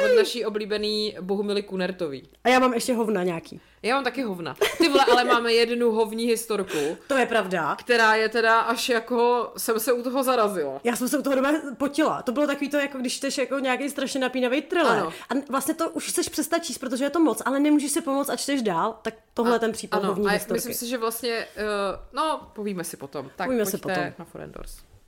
Od naší oblíbený Bohumily Kunertový. A já mám ještě hovna nějaký. Já mám taky hovna. Ty vole, ale máme jednu hovní historku, To je pravda. která je teda až jako, jsem se u toho zarazila. Já jsem se u toho doma potila. To bylo takový to, jako když čteš jako nějaký strašně napínavý thriller. Ano. A vlastně to už chceš přestat číst, protože je to moc, ale nemůžeš si pomoct a čteš dál, tak tohle je ten případ Ano, hovní a historky. myslím si, že vlastně, uh, no, povíme si potom. Tak Povíme si potom. na Forendors.